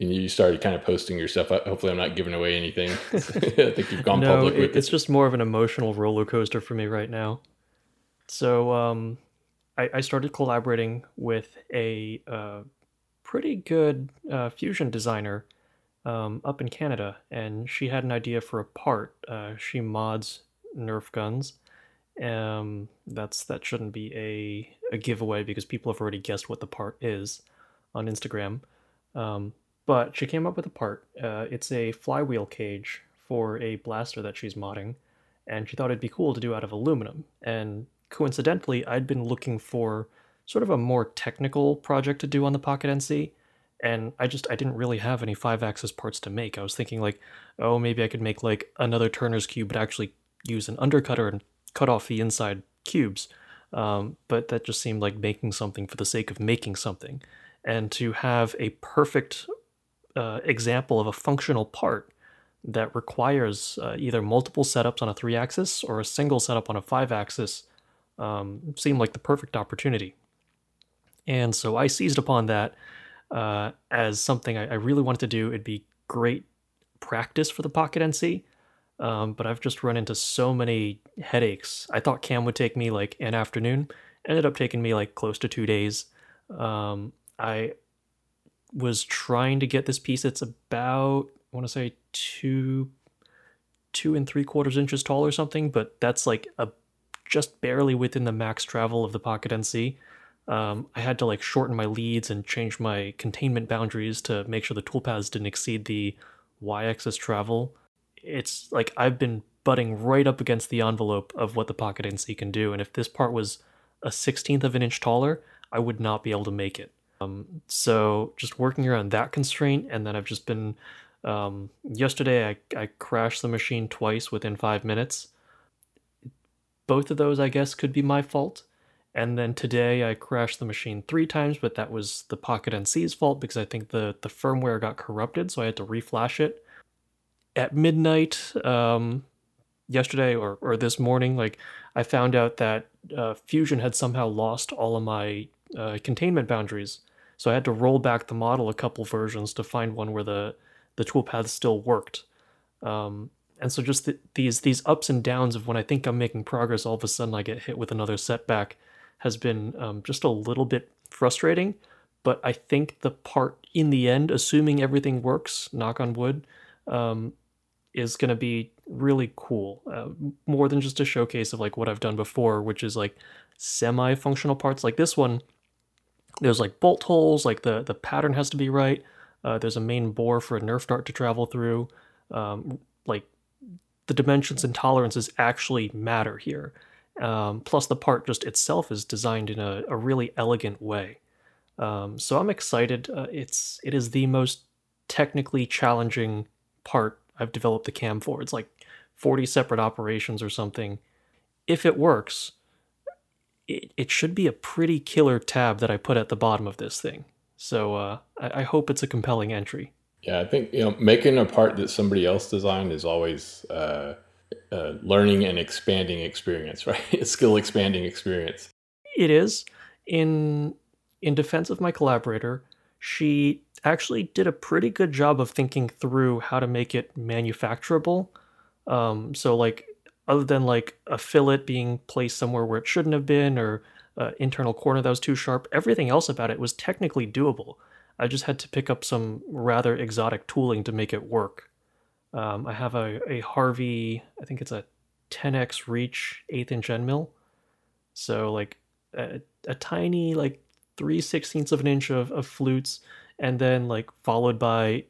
and you started kind of posting your stuff. Hopefully, I'm not giving away anything. I think you've gone no, public with it. It's just more of an emotional roller coaster for me right now. So, um, I, I, started collaborating with a uh, pretty good uh, fusion designer um, up in Canada, and she had an idea for a part. Uh, she mods Nerf guns. Um, that's that shouldn't be a a giveaway because people have already guessed what the part is on Instagram. Um, but she came up with a part. Uh, it's a flywheel cage for a blaster that she's modding, and she thought it'd be cool to do out of aluminum. And coincidentally, I'd been looking for sort of a more technical project to do on the Pocket NC, and I just I didn't really have any five axis parts to make. I was thinking like, oh, maybe I could make like another Turner's cube, but actually use an undercutter and cut off the inside cubes. Um, but that just seemed like making something for the sake of making something. And to have a perfect uh, example of a functional part that requires uh, either multiple setups on a three axis or a single setup on a five axis um, seemed like the perfect opportunity. And so I seized upon that uh, as something I, I, really wanted to do. It'd be great practice for the Pocket NC, um, but I've just run into so many headaches. I thought Cam would take me like an afternoon, ended up taking me like close to two days. Um, I was trying to get this piece. It's about I want to say two two and three quarters inches tall or something, but that's like a just barely within the max travel of the Pocket NC. Um, I had to like shorten my leads and change my containment boundaries to make sure the toolpaths didn't exceed the y-axis travel. It's like I've been butting right up against the envelope of what the Pocket NC can do, and if this part was a sixteenth of an inch taller, I would not be able to make it. Um, so just working around that constraint, and then I've just been. Um, yesterday, I, I crashed the machine twice within five minutes. Both of those, I guess, could be my fault. And then today, I crashed the machine three times, but that was the Pocket NC's fault because I think the, the firmware got corrupted, so I had to reflash it. At midnight, um, yesterday or, or this morning, like I found out that uh, Fusion had somehow lost all of my uh, containment boundaries. So I had to roll back the model a couple versions to find one where the the toolpath still worked. Um, and so just these these ups and downs of when I think I'm making progress, all of a sudden I get hit with another setback, has been um, just a little bit frustrating. But I think the part in the end, assuming everything works, knock on wood, um, is going to be really cool. Uh, more than just a showcase of like what I've done before, which is like semi-functional parts. Like this one, there's like bolt holes, like the the pattern has to be right. Uh, there's a main bore for a Nerf dart to travel through. Um, like the dimensions and tolerances actually matter here. Um, plus, the part just itself is designed in a, a really elegant way. Um, so I'm excited. Uh, it's it is the most technically challenging part I've developed the cam for. It's like 40 separate operations or something. If it works, it, it should be a pretty killer tab that I put at the bottom of this thing. So uh, I, I, hope it's a compelling entry. Yeah, I think you know making a part that somebody else designed is always uh, a learning and expanding experience, right? a skill expanding experience. It is. In in defense of my collaborator, she actually did a pretty good job of thinking through how to make it manufacturable. Um, so like other than like a fillet being placed somewhere where it shouldn't have been or uh, internal corner that was too sharp, everything else about it was technically doable. I just had to pick up some rather exotic tooling to make it work. Um, I have a, a Harvey, I think it's a 10x reach eighth inch end mill. So like a, a tiny like three sixteenths of an inch of, of flutes, and then like followed by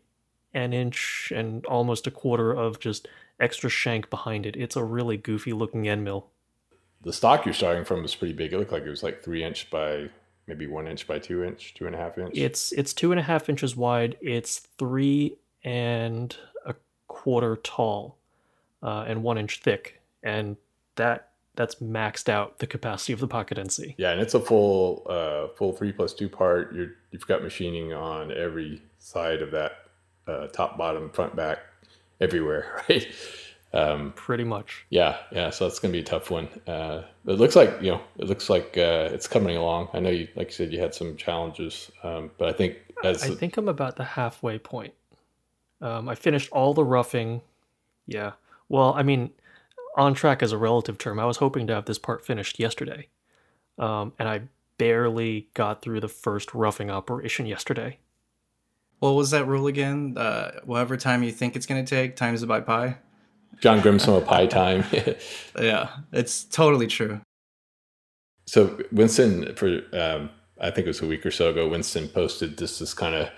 an inch and almost a quarter of just extra shank behind it. It's a really goofy looking end mill. The stock you're starting from is pretty big. It looked like it was like three inch by maybe one inch by two inch, two and a half inch. It's it's two and a half inches wide. It's three and a quarter tall, uh, and one inch thick. And that that's maxed out the capacity of the pocket NC. Yeah, and it's a full uh, full three plus two part. You're you've got machining on every side of that uh, top, bottom, front, back, everywhere, right? Um, Pretty much. Yeah, yeah. So that's gonna be a tough one. Uh, it looks like you know, it looks like uh, it's coming along. I know you, like you said, you had some challenges, um, but I think as I think I'm about the halfway point. Um, I finished all the roughing. Yeah. Well, I mean, on track is a relative term. I was hoping to have this part finished yesterday, um, and I barely got through the first roughing operation yesterday. What was that rule again? Uh, whatever time you think it's going to take, times it by pi. John Grimsmo pie Time. yeah, it's totally true. So Winston, for um, I think it was a week or so ago, Winston posted this this kind of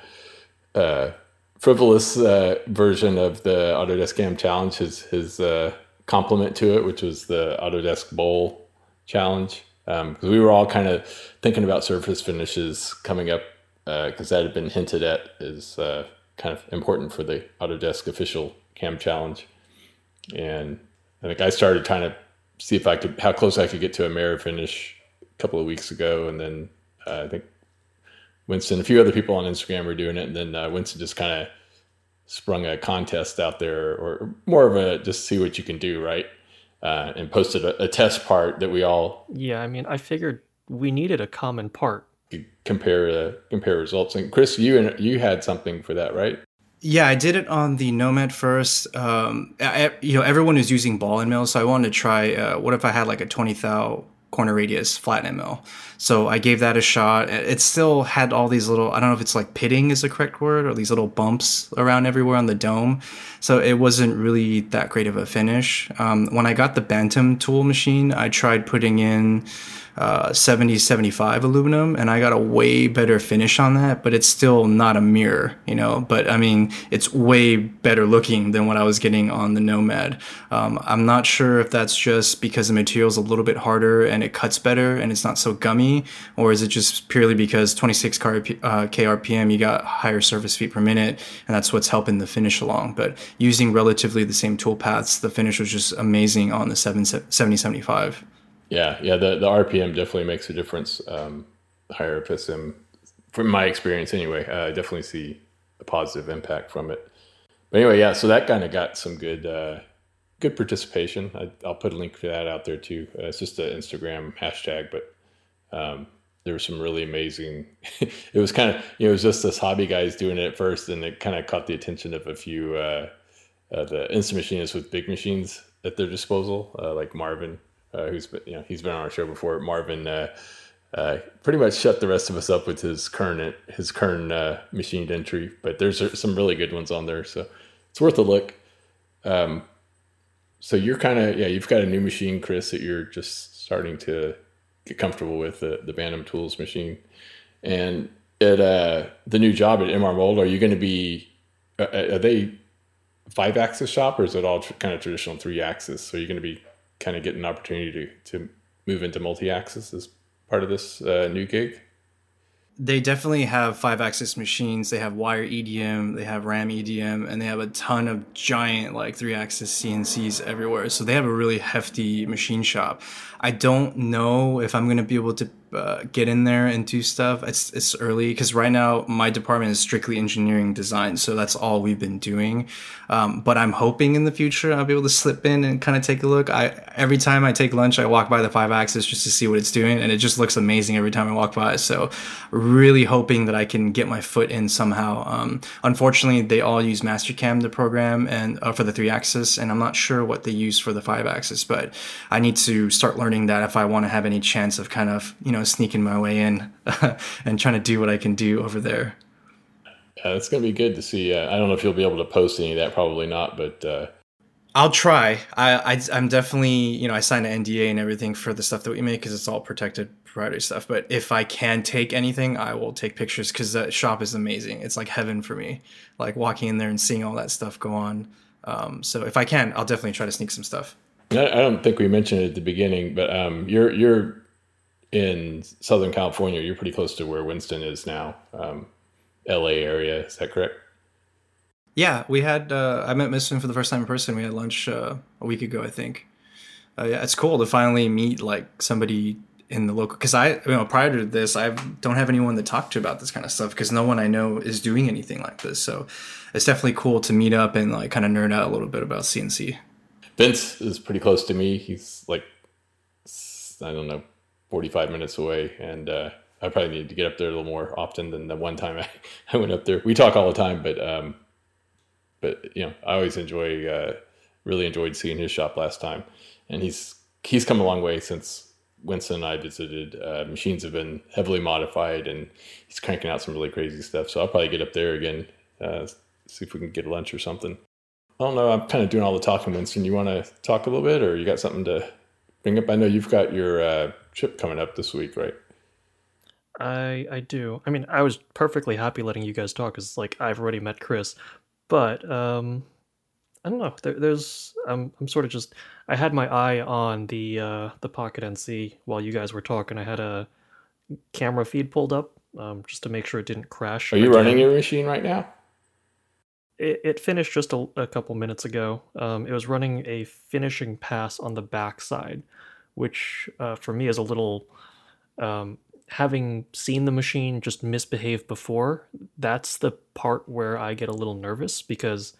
uh, frivolous uh, version of the Autodesk CAM challenge. His his uh, complement to it, which was the Autodesk Bowl challenge, because um, we were all kind of thinking about surface finishes coming up because uh, that had been hinted at as uh, kind of important for the Autodesk official CAM challenge and I think I started trying to see if I could how close I could get to a mirror finish a couple of weeks ago, and then uh, I think Winston, a few other people on Instagram were doing it, and then uh, Winston just kind of sprung a contest out there, or more of a just see what you can do, right? Uh, and posted a, a, test part that we all. Yeah, I mean, I figured we needed a common part. Compare uh, compare results, and Chris, you and you had something for that, right? Yeah, I did it on the Nomad first. Um, I, you know, everyone is using ball end mill, so I wanted to try. Uh, what if I had like a twenty thou corner radius flat end mill? So I gave that a shot. It still had all these little. I don't know if it's like pitting is the correct word, or these little bumps around everywhere on the dome. So it wasn't really that great of a finish. Um, when I got the Bantam tool machine, I tried putting in uh, 70 75 aluminum and i got a way better finish on that but it's still not a mirror you know? But i mean it's way better looking than what i was getting on the nomad. Um, i'm not sure if that's just because the material is a little bit harder and it cuts better and it's not so gummy or is it just purely because 26 uh, krpm you got higher surface feet per minute and that's what's helping the finish along. But using relatively the same tool paths the finish was just amazing on the 7, 70 75 yeah, yeah. The the RPM definitely makes a difference. Um, higher FSM, from my experience anyway, uh, I definitely see a positive impact from it. But anyway, yeah. So that kind of got some good uh, good participation. I, will put a link for that out there too. Uh, it's just an Instagram hashtag, but um, there was some really amazing. it was kind of you know it was just this hobby guys doing it at first, and it kind of caught the attention of a few uh, uh, the Insta machinists with big machines at their disposal, uh, like Marvin uh, who's been, you know he's been on our show before. Marvin uh, uh, pretty much shut the rest of us up with his current his current uh, machined entry, but there's some really good ones on there, so it's worth a look. Um, so you're kind of yeah, you've got a new machine, Chris, that you're just starting to get comfortable with the Bantam Tools machine, and at the new job at MR Mold, are you going to be? Are they five axis shop or is it all tr- kind of traditional three axis? So you're going to be kind of getting an opportunity to, to move into multi-axis as part of this uh, new gig? They definitely have five axis machines. They have wire EDM, they have RAM EDM, and they have a ton of giant like three axis CNCs everywhere. So they have a really hefty machine shop. I don't know if I'm going to be able to uh, get in there and do stuff. It's it's early because right now my department is strictly engineering design, so that's all we've been doing. Um, but I'm hoping in the future I'll be able to slip in and kind of take a look. I every time I take lunch, I walk by the five axis just to see what it's doing, and it just looks amazing every time I walk by. So really hoping that I can get my foot in somehow. Um, unfortunately, they all use Mastercam the program and uh, for the three axis, and I'm not sure what they use for the five axis, but I need to start learning that if I want to have any chance of kind of you know sneaking my way in and trying to do what I can do over there. Yeah, it's going to be good to see. Uh, I don't know if you'll be able to post any of that. Probably not, but uh... I'll try. I, I am definitely you know I signed an NDA and everything for the stuff that we make because it's all protected proprietary stuff. But if I can take anything, I will take pictures because that shop is amazing. It's like heaven for me. Like walking in there and seeing all that stuff go on. Um, so if I can, I'll definitely try to sneak some stuff. I don't think we mentioned it at the beginning, but um, you're you're in Southern California. You're pretty close to where Winston is now, um, L.A. area. Is that correct? Yeah, we had. Uh, I met Winston for the first time in person. We had lunch uh, a week ago, I think. Uh, yeah, it's cool to finally meet like somebody in the local because I you know prior to this I don't have anyone to talk to about this kind of stuff because no one I know is doing anything like this. So it's definitely cool to meet up and like kind of nerd out a little bit about CNC. Vince is pretty close to me. He's like I don't know, forty five minutes away, and uh, I probably need to get up there a little more often than the one time I, I went up there. We talk all the time, but um, but you know I always enjoy uh, really enjoyed seeing his shop last time, and he's he's come a long way since Winston and I visited, uh, machines have been heavily modified, and he's cranking out some really crazy stuff. So I'll probably get up there again, uh, see if we can get lunch or something. I don't know. I'm kind of doing all the talking, Winston. You want to talk a little bit, or you got something to bring up? I know you've got your uh, trip coming up this week, right? I I do. I mean, I was perfectly happy letting you guys talk because like I've already met Chris, but um, I don't know. There, there's I'm I'm sort of just I had my eye on the uh, the Pocket NC while you guys were talking. I had a camera feed pulled up um, just to make sure it didn't crash. Are you again. running your machine right now? It, it finished just a, a couple minutes ago. Um, it was running a finishing pass on the back side, which uh, for me is a little. Um, having seen the machine just misbehave before, that's the part where I get a little nervous because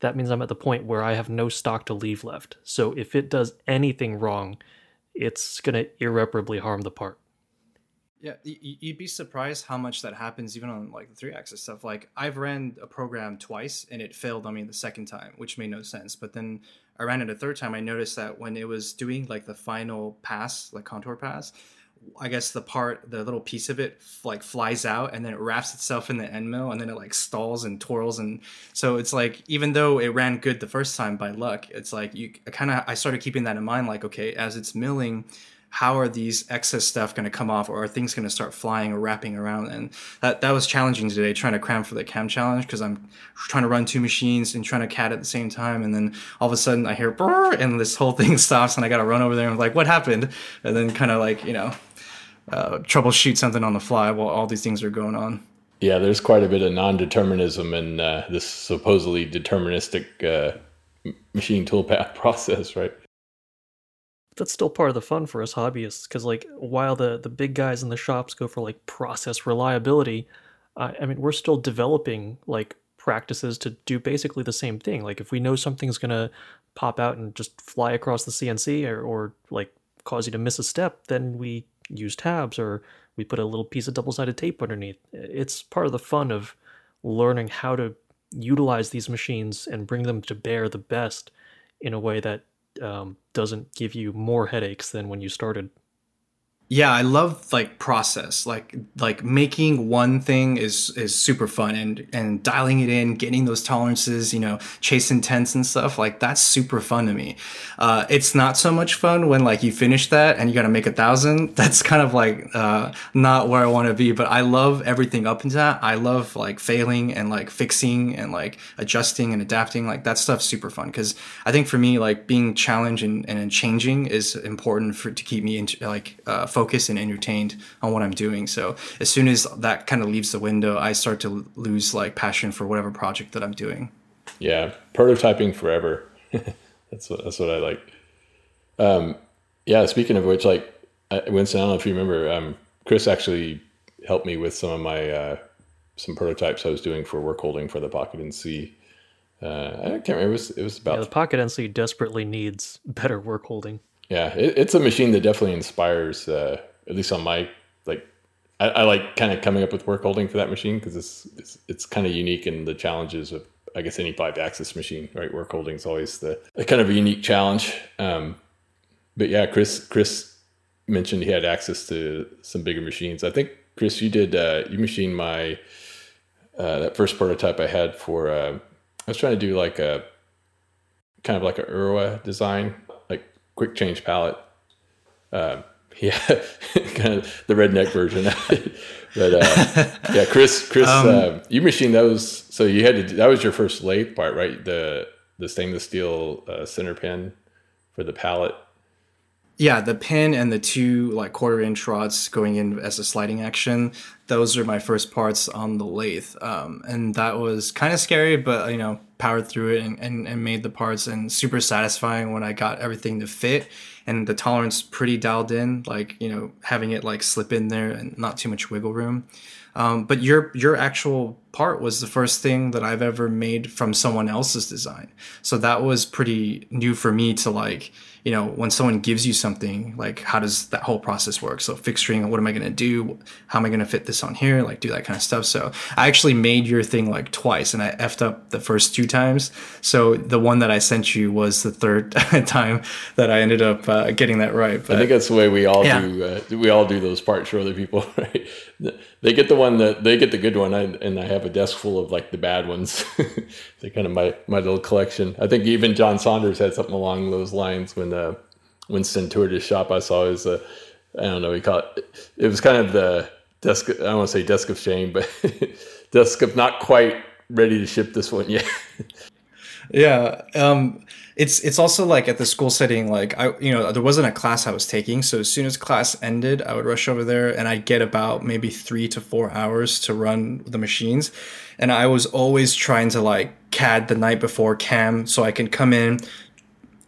that means I'm at the point where I have no stock to leave left. So if it does anything wrong, it's going to irreparably harm the part. Yeah, you'd be surprised how much that happens even on like the three axis stuff. Like I've ran a program twice and it failed on me the second time, which made no sense. But then I ran it a third time. I noticed that when it was doing like the final pass, like contour pass, I guess the part, the little piece of it, like flies out and then it wraps itself in the end mill and then it like stalls and twirls and so it's like even though it ran good the first time by luck, it's like you kind of I started keeping that in mind. Like okay, as it's milling, how are these excess stuff going to come off or are things going to start flying or wrapping around and that, that was challenging today trying to cram for the cam challenge because i'm trying to run two machines and trying to cat at the same time and then all of a sudden i hear and this whole thing stops and i got to run over there and I'm like what happened and then kind of like you know uh, troubleshoot something on the fly while all these things are going on. Yeah, there's quite a bit of non-determinism in uh, this supposedly deterministic uh, machine toolpath process, right? That's still part of the fun for us hobbyists, because like while the the big guys in the shops go for like process reliability, I mean we're still developing like practices to do basically the same thing. Like if we know something's gonna pop out and just fly across the CNC or, or like cause you to miss a step, then we use tabs or we put a little piece of double-sided tape underneath. It's part of the fun of learning how to utilize these machines and bring them to bear the best in a way that um, doesn't give you more headaches than when you started yeah i love like process like like making one thing is is super fun and and dialing it in getting those tolerances you know chasing tents and stuff like that's super fun to me. Uh, it's not so much fun when like you finish that and you got to make a thousand. That's kind of like uh, not where i want to be but i love everything up into that. I love like failing and like fixing and like adjusting and adapting like that stuff's super fun because i think for me like being challenged and, and changing is important for to keep me in, like uh, focused and entertained on what I'm doing. So as soon as that kind of leaves the window, I start to lose like passion for whatever project that I'm doing. Yeah, prototyping forever. that's what that's what I like. Um, yeah. Speaking of which, like Winston, I don't know if you remember, um, Chris actually helped me with some of my uh, some prototypes I was doing for work holding for the Pocket NC. Uh, I can't remember. It was, it was about yeah, the Pocket NC desperately needs better work holding. Yeah, it, it's a machine that definitely inspires. Uh, at least on my like, I, I like kind of coming up with work holding for that machine because it's it's, it's kind of unique in the challenges of I guess any five axis machine. Right, work holding is always the kind of a unique challenge. Um, but yeah, Chris Chris mentioned he had access to some bigger machines. I think Chris, you did uh, you machined my uh, that first prototype I had for. Uh, I was trying to do like a kind of like a Erowa design quick change palette. Uh, yeah, kind of the redneck version. but uh, yeah, Chris, Chris, um, uh, you machined those. So you had to. That was your first lathe part, right? The the stainless steel uh, center pin for the palette. Yeah, the pin and the two like quarter inch rods going in as a sliding action. Those are my first parts on the lathe. Um, and that was kind of scary, but you know, powered through it and, and, and made the parts and super satisfying when I got everything to fit and the tolerance pretty dialed in, like, you know, having it like slip in there and not too much wiggle room. Um, but your your actual part was the first thing that I've ever made from someone else's design. So that was pretty new for me to like, you know, when someone gives you something, like how does that whole process work? So fixturing, what am I going to do? How am I going to fit this on here? Like do that kind of stuff. So I actually made your thing like twice and I effed up the first two times. So the one that I sent you was the third time that I ended up uh, getting that right. But, I think that's the way we all yeah. do. Uh, we all do those parts for other people, right? They get the one that they get the good one, and I have a desk full of like the bad ones. they kind of my my little collection. I think even John Saunders had something along those lines when uh, Winston toured his shop. I saw his uh, I don't know he called it. It was kind of the desk. I don't want to say desk of shame, but desk of not quite ready to ship this one yet. yeah. Um, it's it's also like at the school setting like i you know there wasn't a class i was taking so as soon as class ended i would rush over there and i'd get about maybe three to four hours to run the machines and i was always trying to like cad the night before cam so i can come in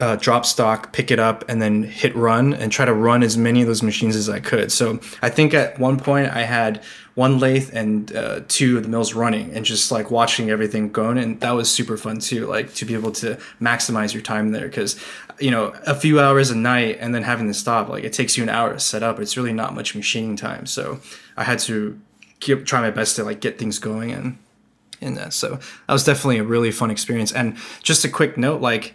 uh, drop stock, pick it up, and then hit run and try to run as many of those machines as I could. So I think at one point I had one lathe and uh, two of the mills running and just like watching everything going. And that was super fun too, like to be able to maximize your time there. Cause, you know, a few hours a night and then having to stop, like it takes you an hour to set up. It's really not much machining time. So I had to keep try my best to like get things going and in that. So that was definitely a really fun experience. And just a quick note, like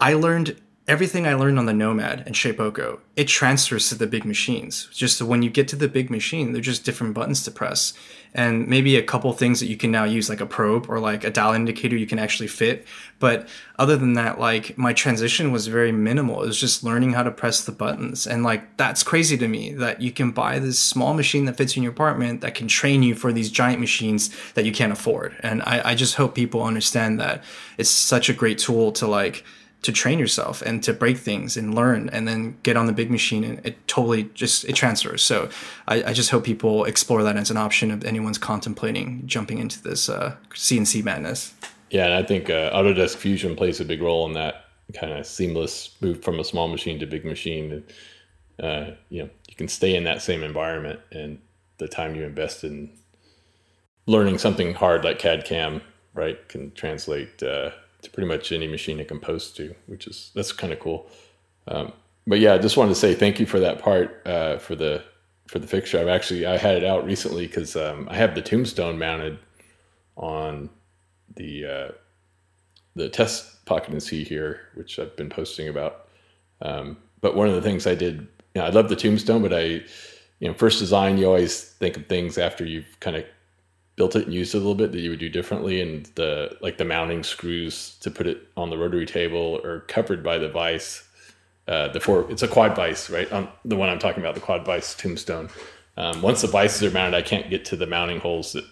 I learned everything I learned on the Nomad and Shapeoko, it transfers to the big machines. Just when you get to the big machine, they're just different buttons to press. And maybe a couple things that you can now use, like a probe or like a dial indicator, you can actually fit. But other than that, like my transition was very minimal. It was just learning how to press the buttons. And like that's crazy to me that you can buy this small machine that fits in your apartment that can train you for these giant machines that you can't afford. And I, I just hope people understand that it's such a great tool to like to train yourself and to break things and learn and then get on the big machine and it totally just it transfers. So i, I just hope people explore that as an option if anyone's contemplating jumping into this uh, cnc madness. Yeah and i think uh, autodesk fusion plays a big role in that kind of seamless move from a small machine to big machine. And uh, you know you can stay in that same environment and the time you invest in learning something hard like cad cam right can translate uh, to pretty much any machine it can post to, which is that's kind of cool. Um, but yeah, I just wanted to say thank you for that part uh, for the for the fixture. I've actually I had it out recently because um, I have the tombstone mounted on the uh, the test Pocket NC here, which I've been posting about. Um, but one of the things I did, you know, I love the tombstone, but I, you know, first design you always think of things after you've kind of built it and used it a little bit that you would do differently and the like the mounting screws to put it on the rotary table are covered by the vise uh, the four it's a quad vise right? On the one i'm talking about the quad vise tombstone. Um, once the vices are mounted i can't get to the mounting holes that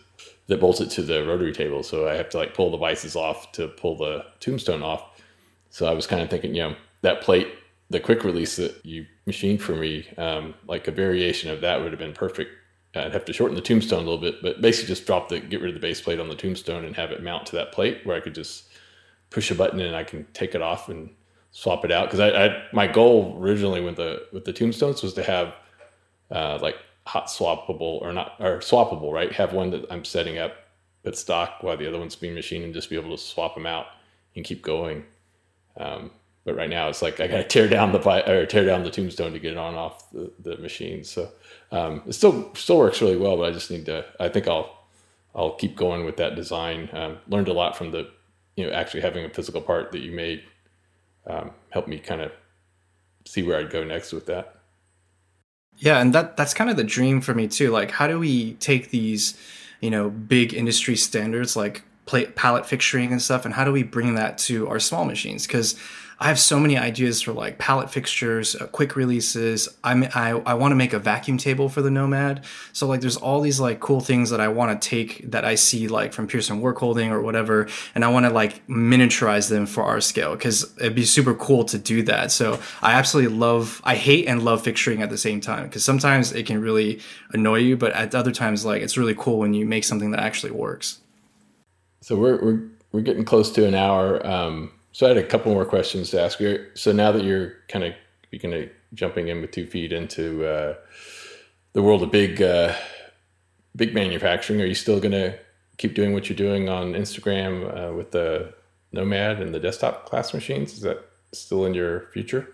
that bolt it to the rotary table so i have to like pull the vices off to pull the tombstone off. So i was kind of thinking you know that plate the quick release that you machined for me um, like a variation of that would have been perfect I'd have to shorten the tombstone a little bit, but basically just drop the get rid of the base plate on the tombstone and have it mount to that plate where I could just push a button and I can take it off and swap it out. Because I, I, my goal originally with the with the tombstones was to have uh, like hot swappable or not or swappable, right? Have one that I'm setting up at stock while the other one's being machined and just be able to swap them out and keep going. Um, but right now it's like I gotta tear down the or tear down the tombstone to get it on off the, the machine. So um, it still still works really well, but I just need to. I think I'll I'll keep going with that design. Um, learned a lot from the you know actually having a physical part that you made. Um, helped me kind of see where I'd go next with that. Yeah, and that that's kind of the dream for me too. Like, how do we take these, you know, big industry standards like plate pallet fixturing and stuff, and how do we bring that to our small machines? Because I have so many ideas for like palette fixtures, uh, quick releases. I'm, I I want to make a vacuum table for the Nomad. So like, there's all these like cool things that I want to take that I see like from Pierson Workholding or whatever, and I want to like miniaturize them for our scale because it'd be super cool to do that. So I absolutely love. I hate and love fixturing at the same time because sometimes it can really annoy you, but at other times like it's really cool when you make something that actually works. So we're we're we're getting close to an hour. Um, so I had a couple more questions to ask you. So now that you're kind of kind of jumping in with two feet into uh, the world of big uh, big manufacturing, are you still going to keep doing what you're doing on Instagram uh, with the Nomad and the desktop class machines? Is that still in your future?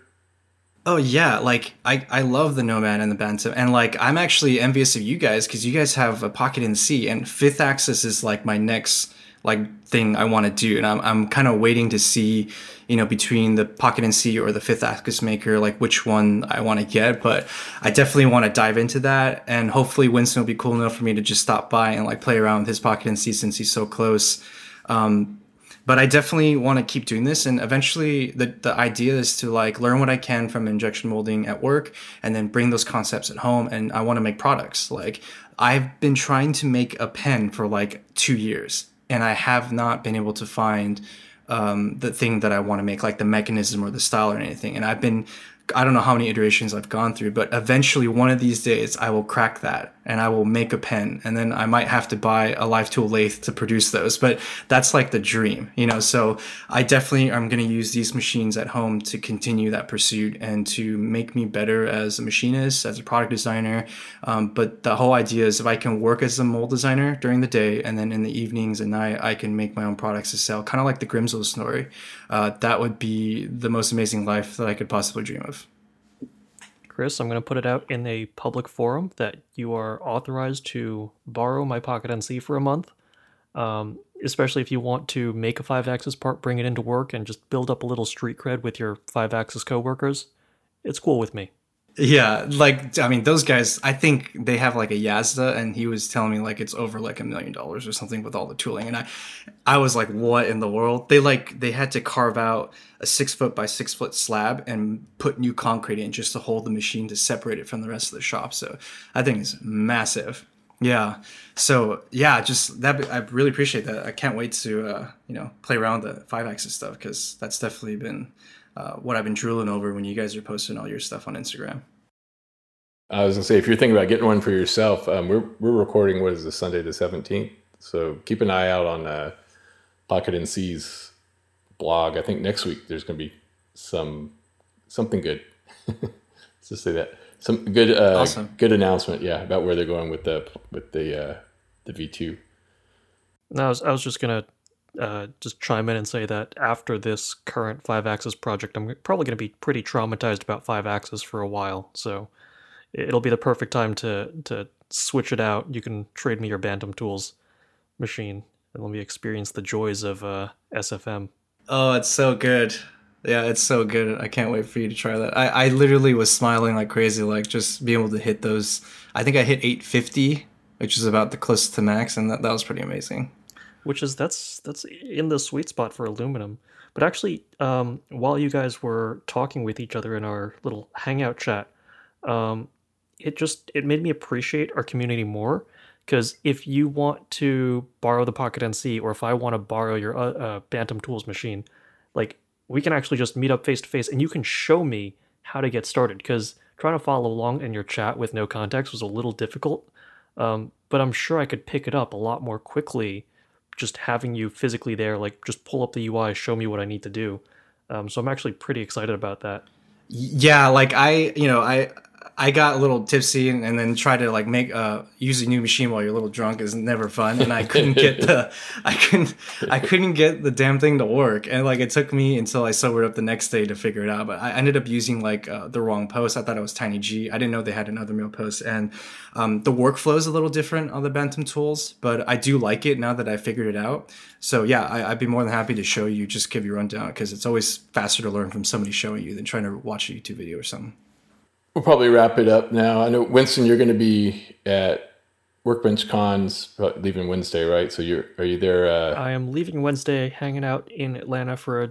Oh yeah, like I, I love the Nomad and the Bantam, and like I'm actually envious of you guys because you guys have a Pocket NC, and Fifth Axis is like my next like thing I want to do, and I'm I'm kind of waiting to see, you know, between the Pocket and NC or the Fifth Axis Maker, like which one I want to get. But I definitely want to dive into that, and hopefully Winston will be cool enough for me to just stop by and like play around with his Pocket and NC since he's so close. Um, but I definitely want to keep doing this, and eventually the the idea is to like learn what I can from injection molding at work, and then bring those concepts at home, and I want to make products. Like I've been trying to make a pen for like two years and I have not been able to find um, the thing that I want to make, like the mechanism or the style or anything. And I've been I don't know how many iterations I've gone through, but eventually one of these days I will crack that and I will make a pen and then I might have to buy a live tool lathe to produce those. But that's like the dream, you know. So I definitely am going to use these machines at home to continue that pursuit and to make me better as a machinist, as a product designer. Um, but the whole idea is if I can work as a mold designer during the day and then in the evenings and night I can make my own products to sell, kind of like the Grimsmo story. Uh, that would be the most amazing life that I could possibly dream of. Chris, I'm going to put it out in a public forum that you are authorized to borrow my Pocket NC for a month. Um, especially if you want to make a five axis part, bring it into work, and just build up a little street cred with your five axis coworkers. It's cool with me. Yeah, like I mean, those guys. I think they have like a Yasda, and he was telling me like it's over like a million dollars or something with all the tooling. And I, I was like, what in the world? They like they had to carve out a six foot by six foot slab and put new concrete in just to hold the machine to separate it from the rest of the shop. So I think it's massive. Yeah. So yeah, just that. I really appreciate that. I can't wait to uh, you know play around the five axis stuff because that's definitely been uh, what I've been drooling over when you guys are posting all your stuff on Instagram. I was gonna say, if you're thinking about getting one for yourself, um, we're we're recording what is this Sunday the seventeenth, so keep an eye out on uh, Pocket NC's blog. I think next week there's gonna be some something good. Let's just say that some good uh, awesome. good announcement, yeah, about where they're going with the with the uh, the V two. No, I was I was just gonna uh, just chime in and say that after this current five axis project, I'm probably going to be pretty traumatized about five axis for a while. So it'll be the perfect time to to switch it out. You can trade me your Bantam Tools machine and let me experience the joys of uh, SFM. Oh, it's so good. Yeah, it's so good. I can't wait for you to try that. I, I literally was smiling like crazy, like just being able to hit those. I think I hit 850, which is about the closest to max, and that, that was pretty amazing which is that's that's in the sweet spot for aluminum. But actually, um, while you guys were talking with each other in our little hangout chat, um, it just it made me appreciate our community more. Because if you want to borrow the Pocket NC, or if I want to borrow your uh, uh, Bantam Tools machine, like we can actually just meet up face to face, and you can show me how to get started. Because trying to follow along in your chat with no context was a little difficult. Um, but I'm sure I could pick it up a lot more quickly just having you physically there, like just pull up the UI, show me what I need to do. Um, so I'm actually pretty excited about that. Yeah, like I, you know, I I got a little tipsy and, and then try to like make uh use a new machine while you're a little drunk is never fun and I couldn't get the I couldn't I couldn't get the damn thing to work. And like it took me until I sobered up the next day to figure it out but I ended up using like uh, the wrong post. I thought it was TinyG. I didn't know they had another mail post. And um, the workflow is a little different on the Bantam tools but I do like it now that I figured it out. So yeah I, I'd be more than happy to show you just give you a rundown because it's always faster to learn from somebody showing you than trying to watch a YouTube video or something. We'll probably wrap it up now. I know Winston, you're going to be at Workbench Cons leaving Wednesday, right? So you're are you there? Uh... I am leaving Wednesday, hanging out in Atlanta for a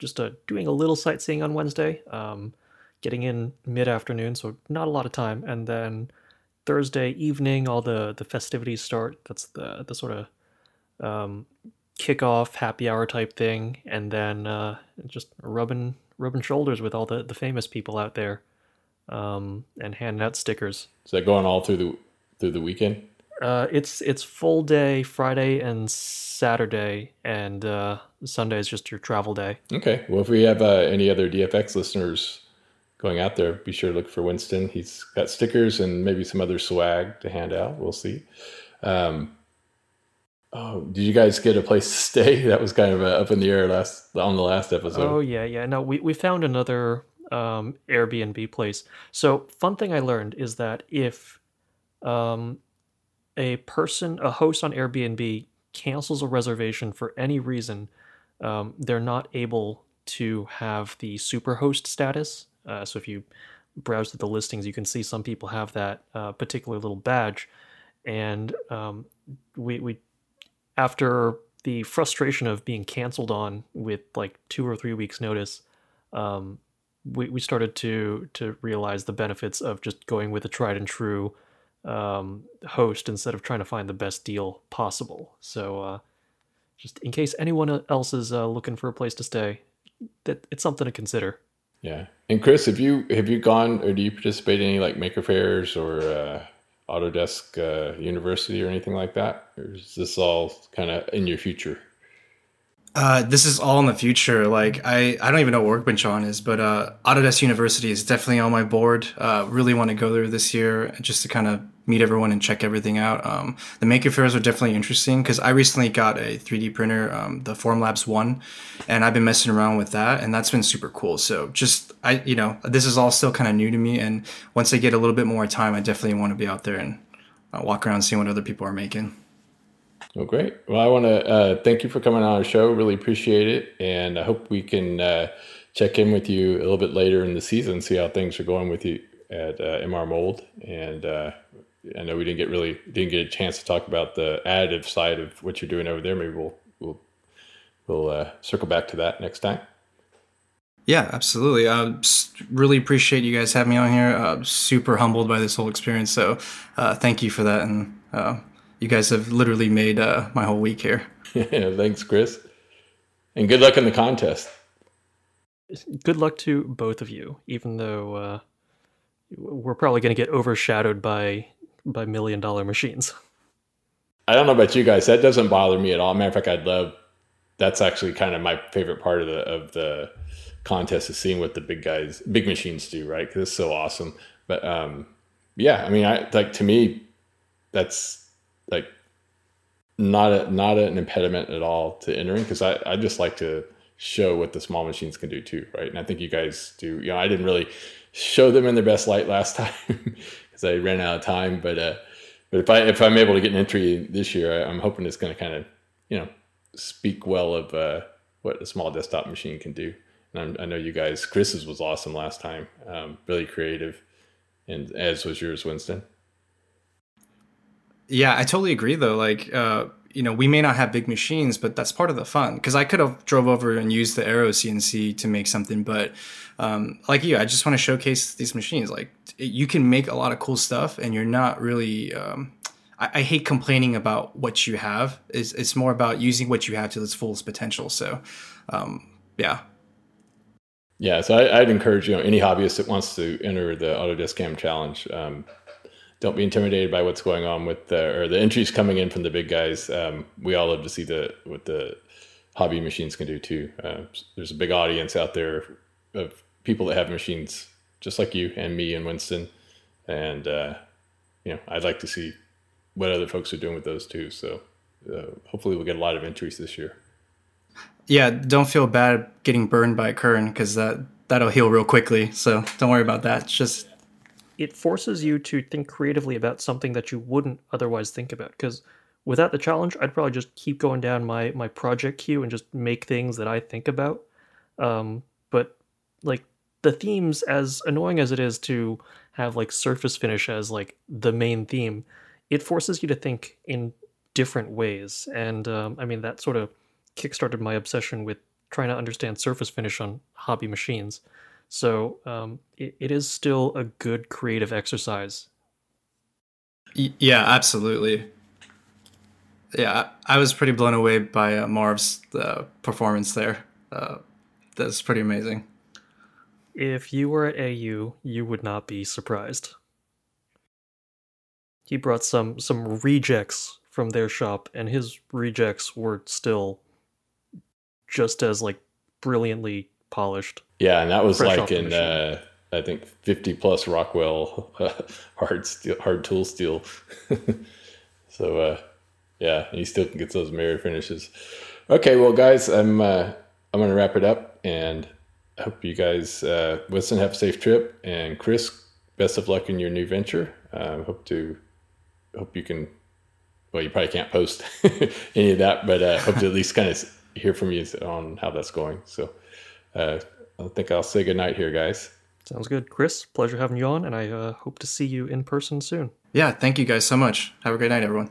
just uh, doing a little sightseeing on Wednesday, um, getting in mid afternoon, so not a lot of time, and then Thursday evening, all the the festivities start. That's the the sort of um, kickoff happy hour type thing, and then uh, just rubbing rubbing shoulders with all the the famous people out there, um, and handing out stickers. Is that going all through the through the weekend? Uh, it's it's full day Friday and Saturday, and uh, Sunday is just your travel day. Okay. Well, if we have uh, any other DFX listeners going out there, be sure to look for Winston. He's got stickers and maybe some other swag to hand out. We'll see. Um, oh, did you guys get a place to stay? That was kind of uh, up in the air last on the last episode. Oh yeah, yeah. No, we we found another um, Airbnb place. So fun thing I learned is that if um, a person, a host on Airbnb, cancels a reservation for any reason, um, they're not able to have the superhost status. Uh, so if you browse the listings, you can see some people have that uh, particular little badge. And um, we, we, after the frustration of being canceled on with like two or three weeks notice, um, we, we started to to realize the benefits of just going with a tried and true um, host instead of trying to find the best deal possible. So, uh, just in case anyone else is uh, looking for a place to stay, that it's something to consider. Yeah. And Chris, have you have you gone or do you participate in any like maker fairs or uh, Autodesk uh, University or anything like that, or is this all kind of in your future? Uh, this is all in the future. Like I, I don't even know what Workbench Con is, but uh, Autodesk University is definitely on my board. Uh, really want to go there this year just to kind of meet everyone and check everything out. Um, the maker fairs are definitely interesting because I recently got a 3D printer, um, the Formlabs One, and I've been messing around with that, and that's been super cool. So just I, you know, this is all still kind of new to me, and once I get a little bit more time, I definitely want to be out there and uh, walk around, seeing what other people are making. Well, great. Well, I want to uh, thank you for coming on our show. Really appreciate it, and I hope we can uh, check in with you a little bit later in the season, see how things are going with you at uh, MR Mold. And uh, I know we didn't get really didn't get a chance to talk about the additive side of what you're doing over there. Maybe we'll we'll we'll uh, circle back to that next time. Yeah, absolutely. Uh, really appreciate you guys having me on here. Uh, super humbled by this whole experience. So, uh, thank you for that. And uh, you guys have literally made uh, my whole week here. yeah, thanks, Chris. And good luck in the contest. Good luck to both of you, even though uh, we're probably going to get overshadowed by by million dollar machines. I don't know about you guys. That doesn't bother me at all. Matter of fact, I'd love. That's actually kind of my favorite part of the of the contest is seeing what the big guys, big machines do, right? Because it's so awesome. But um, yeah, I mean, I like to me, that's like not a, not an impediment at all to entering because I, I just like to show what the small machines can do too, right? And I think you guys do. You know, I didn't really show them in their best light last time because I ran out of time. But uh, but if I if I'm able to get an entry this year, I, am hoping it's going to kind of you know speak well of uh, what a small desktop machine can do. And I'm, i know you guys, Chris's was awesome last time, um, really creative, and as was yours, Winston. Yeah, I totally agree though. Like, uh, you know, we may not have big machines, but that's part of the fun. Because I could have drove over and used the Aero CNC to make something, but um, like you, I just want to showcase these machines. Like, you can make a lot of cool stuff, and you're not really. Um, I, I, hate complaining about what you have. It's, it's more about using what you have to its fullest potential. So, um, yeah. Yeah, so I, would encourage you know any hobbyist that wants to enter the Autodesk Cam Challenge. Um, don't be intimidated by what's going on with the or the entries coming in from the big guys. Um, we all love to see the what the hobby machines can do too. Uh, there's a big audience out there of people that have machines just like you and me and Winston, and uh, you know I'd like to see what other folks are doing with those too. So uh, hopefully we'll get a lot of entries this year. Yeah, don't feel bad getting burned by Kern because that that'll heal real quickly. So don't worry about that. It's just it forces you to think creatively about something that you wouldn't otherwise think about because without the challenge i'd probably just keep going down my my project queue and just make things that i think about um, but like the themes as annoying as it is to have like surface finish as like the main theme it forces you to think in different ways and um, i mean that sort of kickstarted my obsession with trying to understand surface finish on hobby machines. So um, it, it is still a good creative exercise. Yeah, absolutely. Yeah, I was pretty blown away by uh, Marv's uh, performance there. Uh, that's pretty amazing. If you were at AU, you would not be surprised. He brought some some rejects from their shop, and his rejects were still just as like brilliantly polished. Yeah, and that was Fresh like in uh, I think fifty plus Rockwell hard steel, hard tool steel. so uh, yeah, he still gets those mirror finishes. Okay, well, guys, I'm uh, I'm gonna wrap it up, and I hope you guys, uh, Winston, have a safe trip, and Chris, best of luck in your new venture. Um, hope to hope you can. Well, you probably can't post any of that, but uh, hope to at least kind of hear from you on how that's going. So. Uh, I think I'll say goodnight here, guys. Sounds good, Chris. Pleasure having you on, and I uh, hope to see you in person soon. Yeah, thank you guys so much. Have a great night, everyone.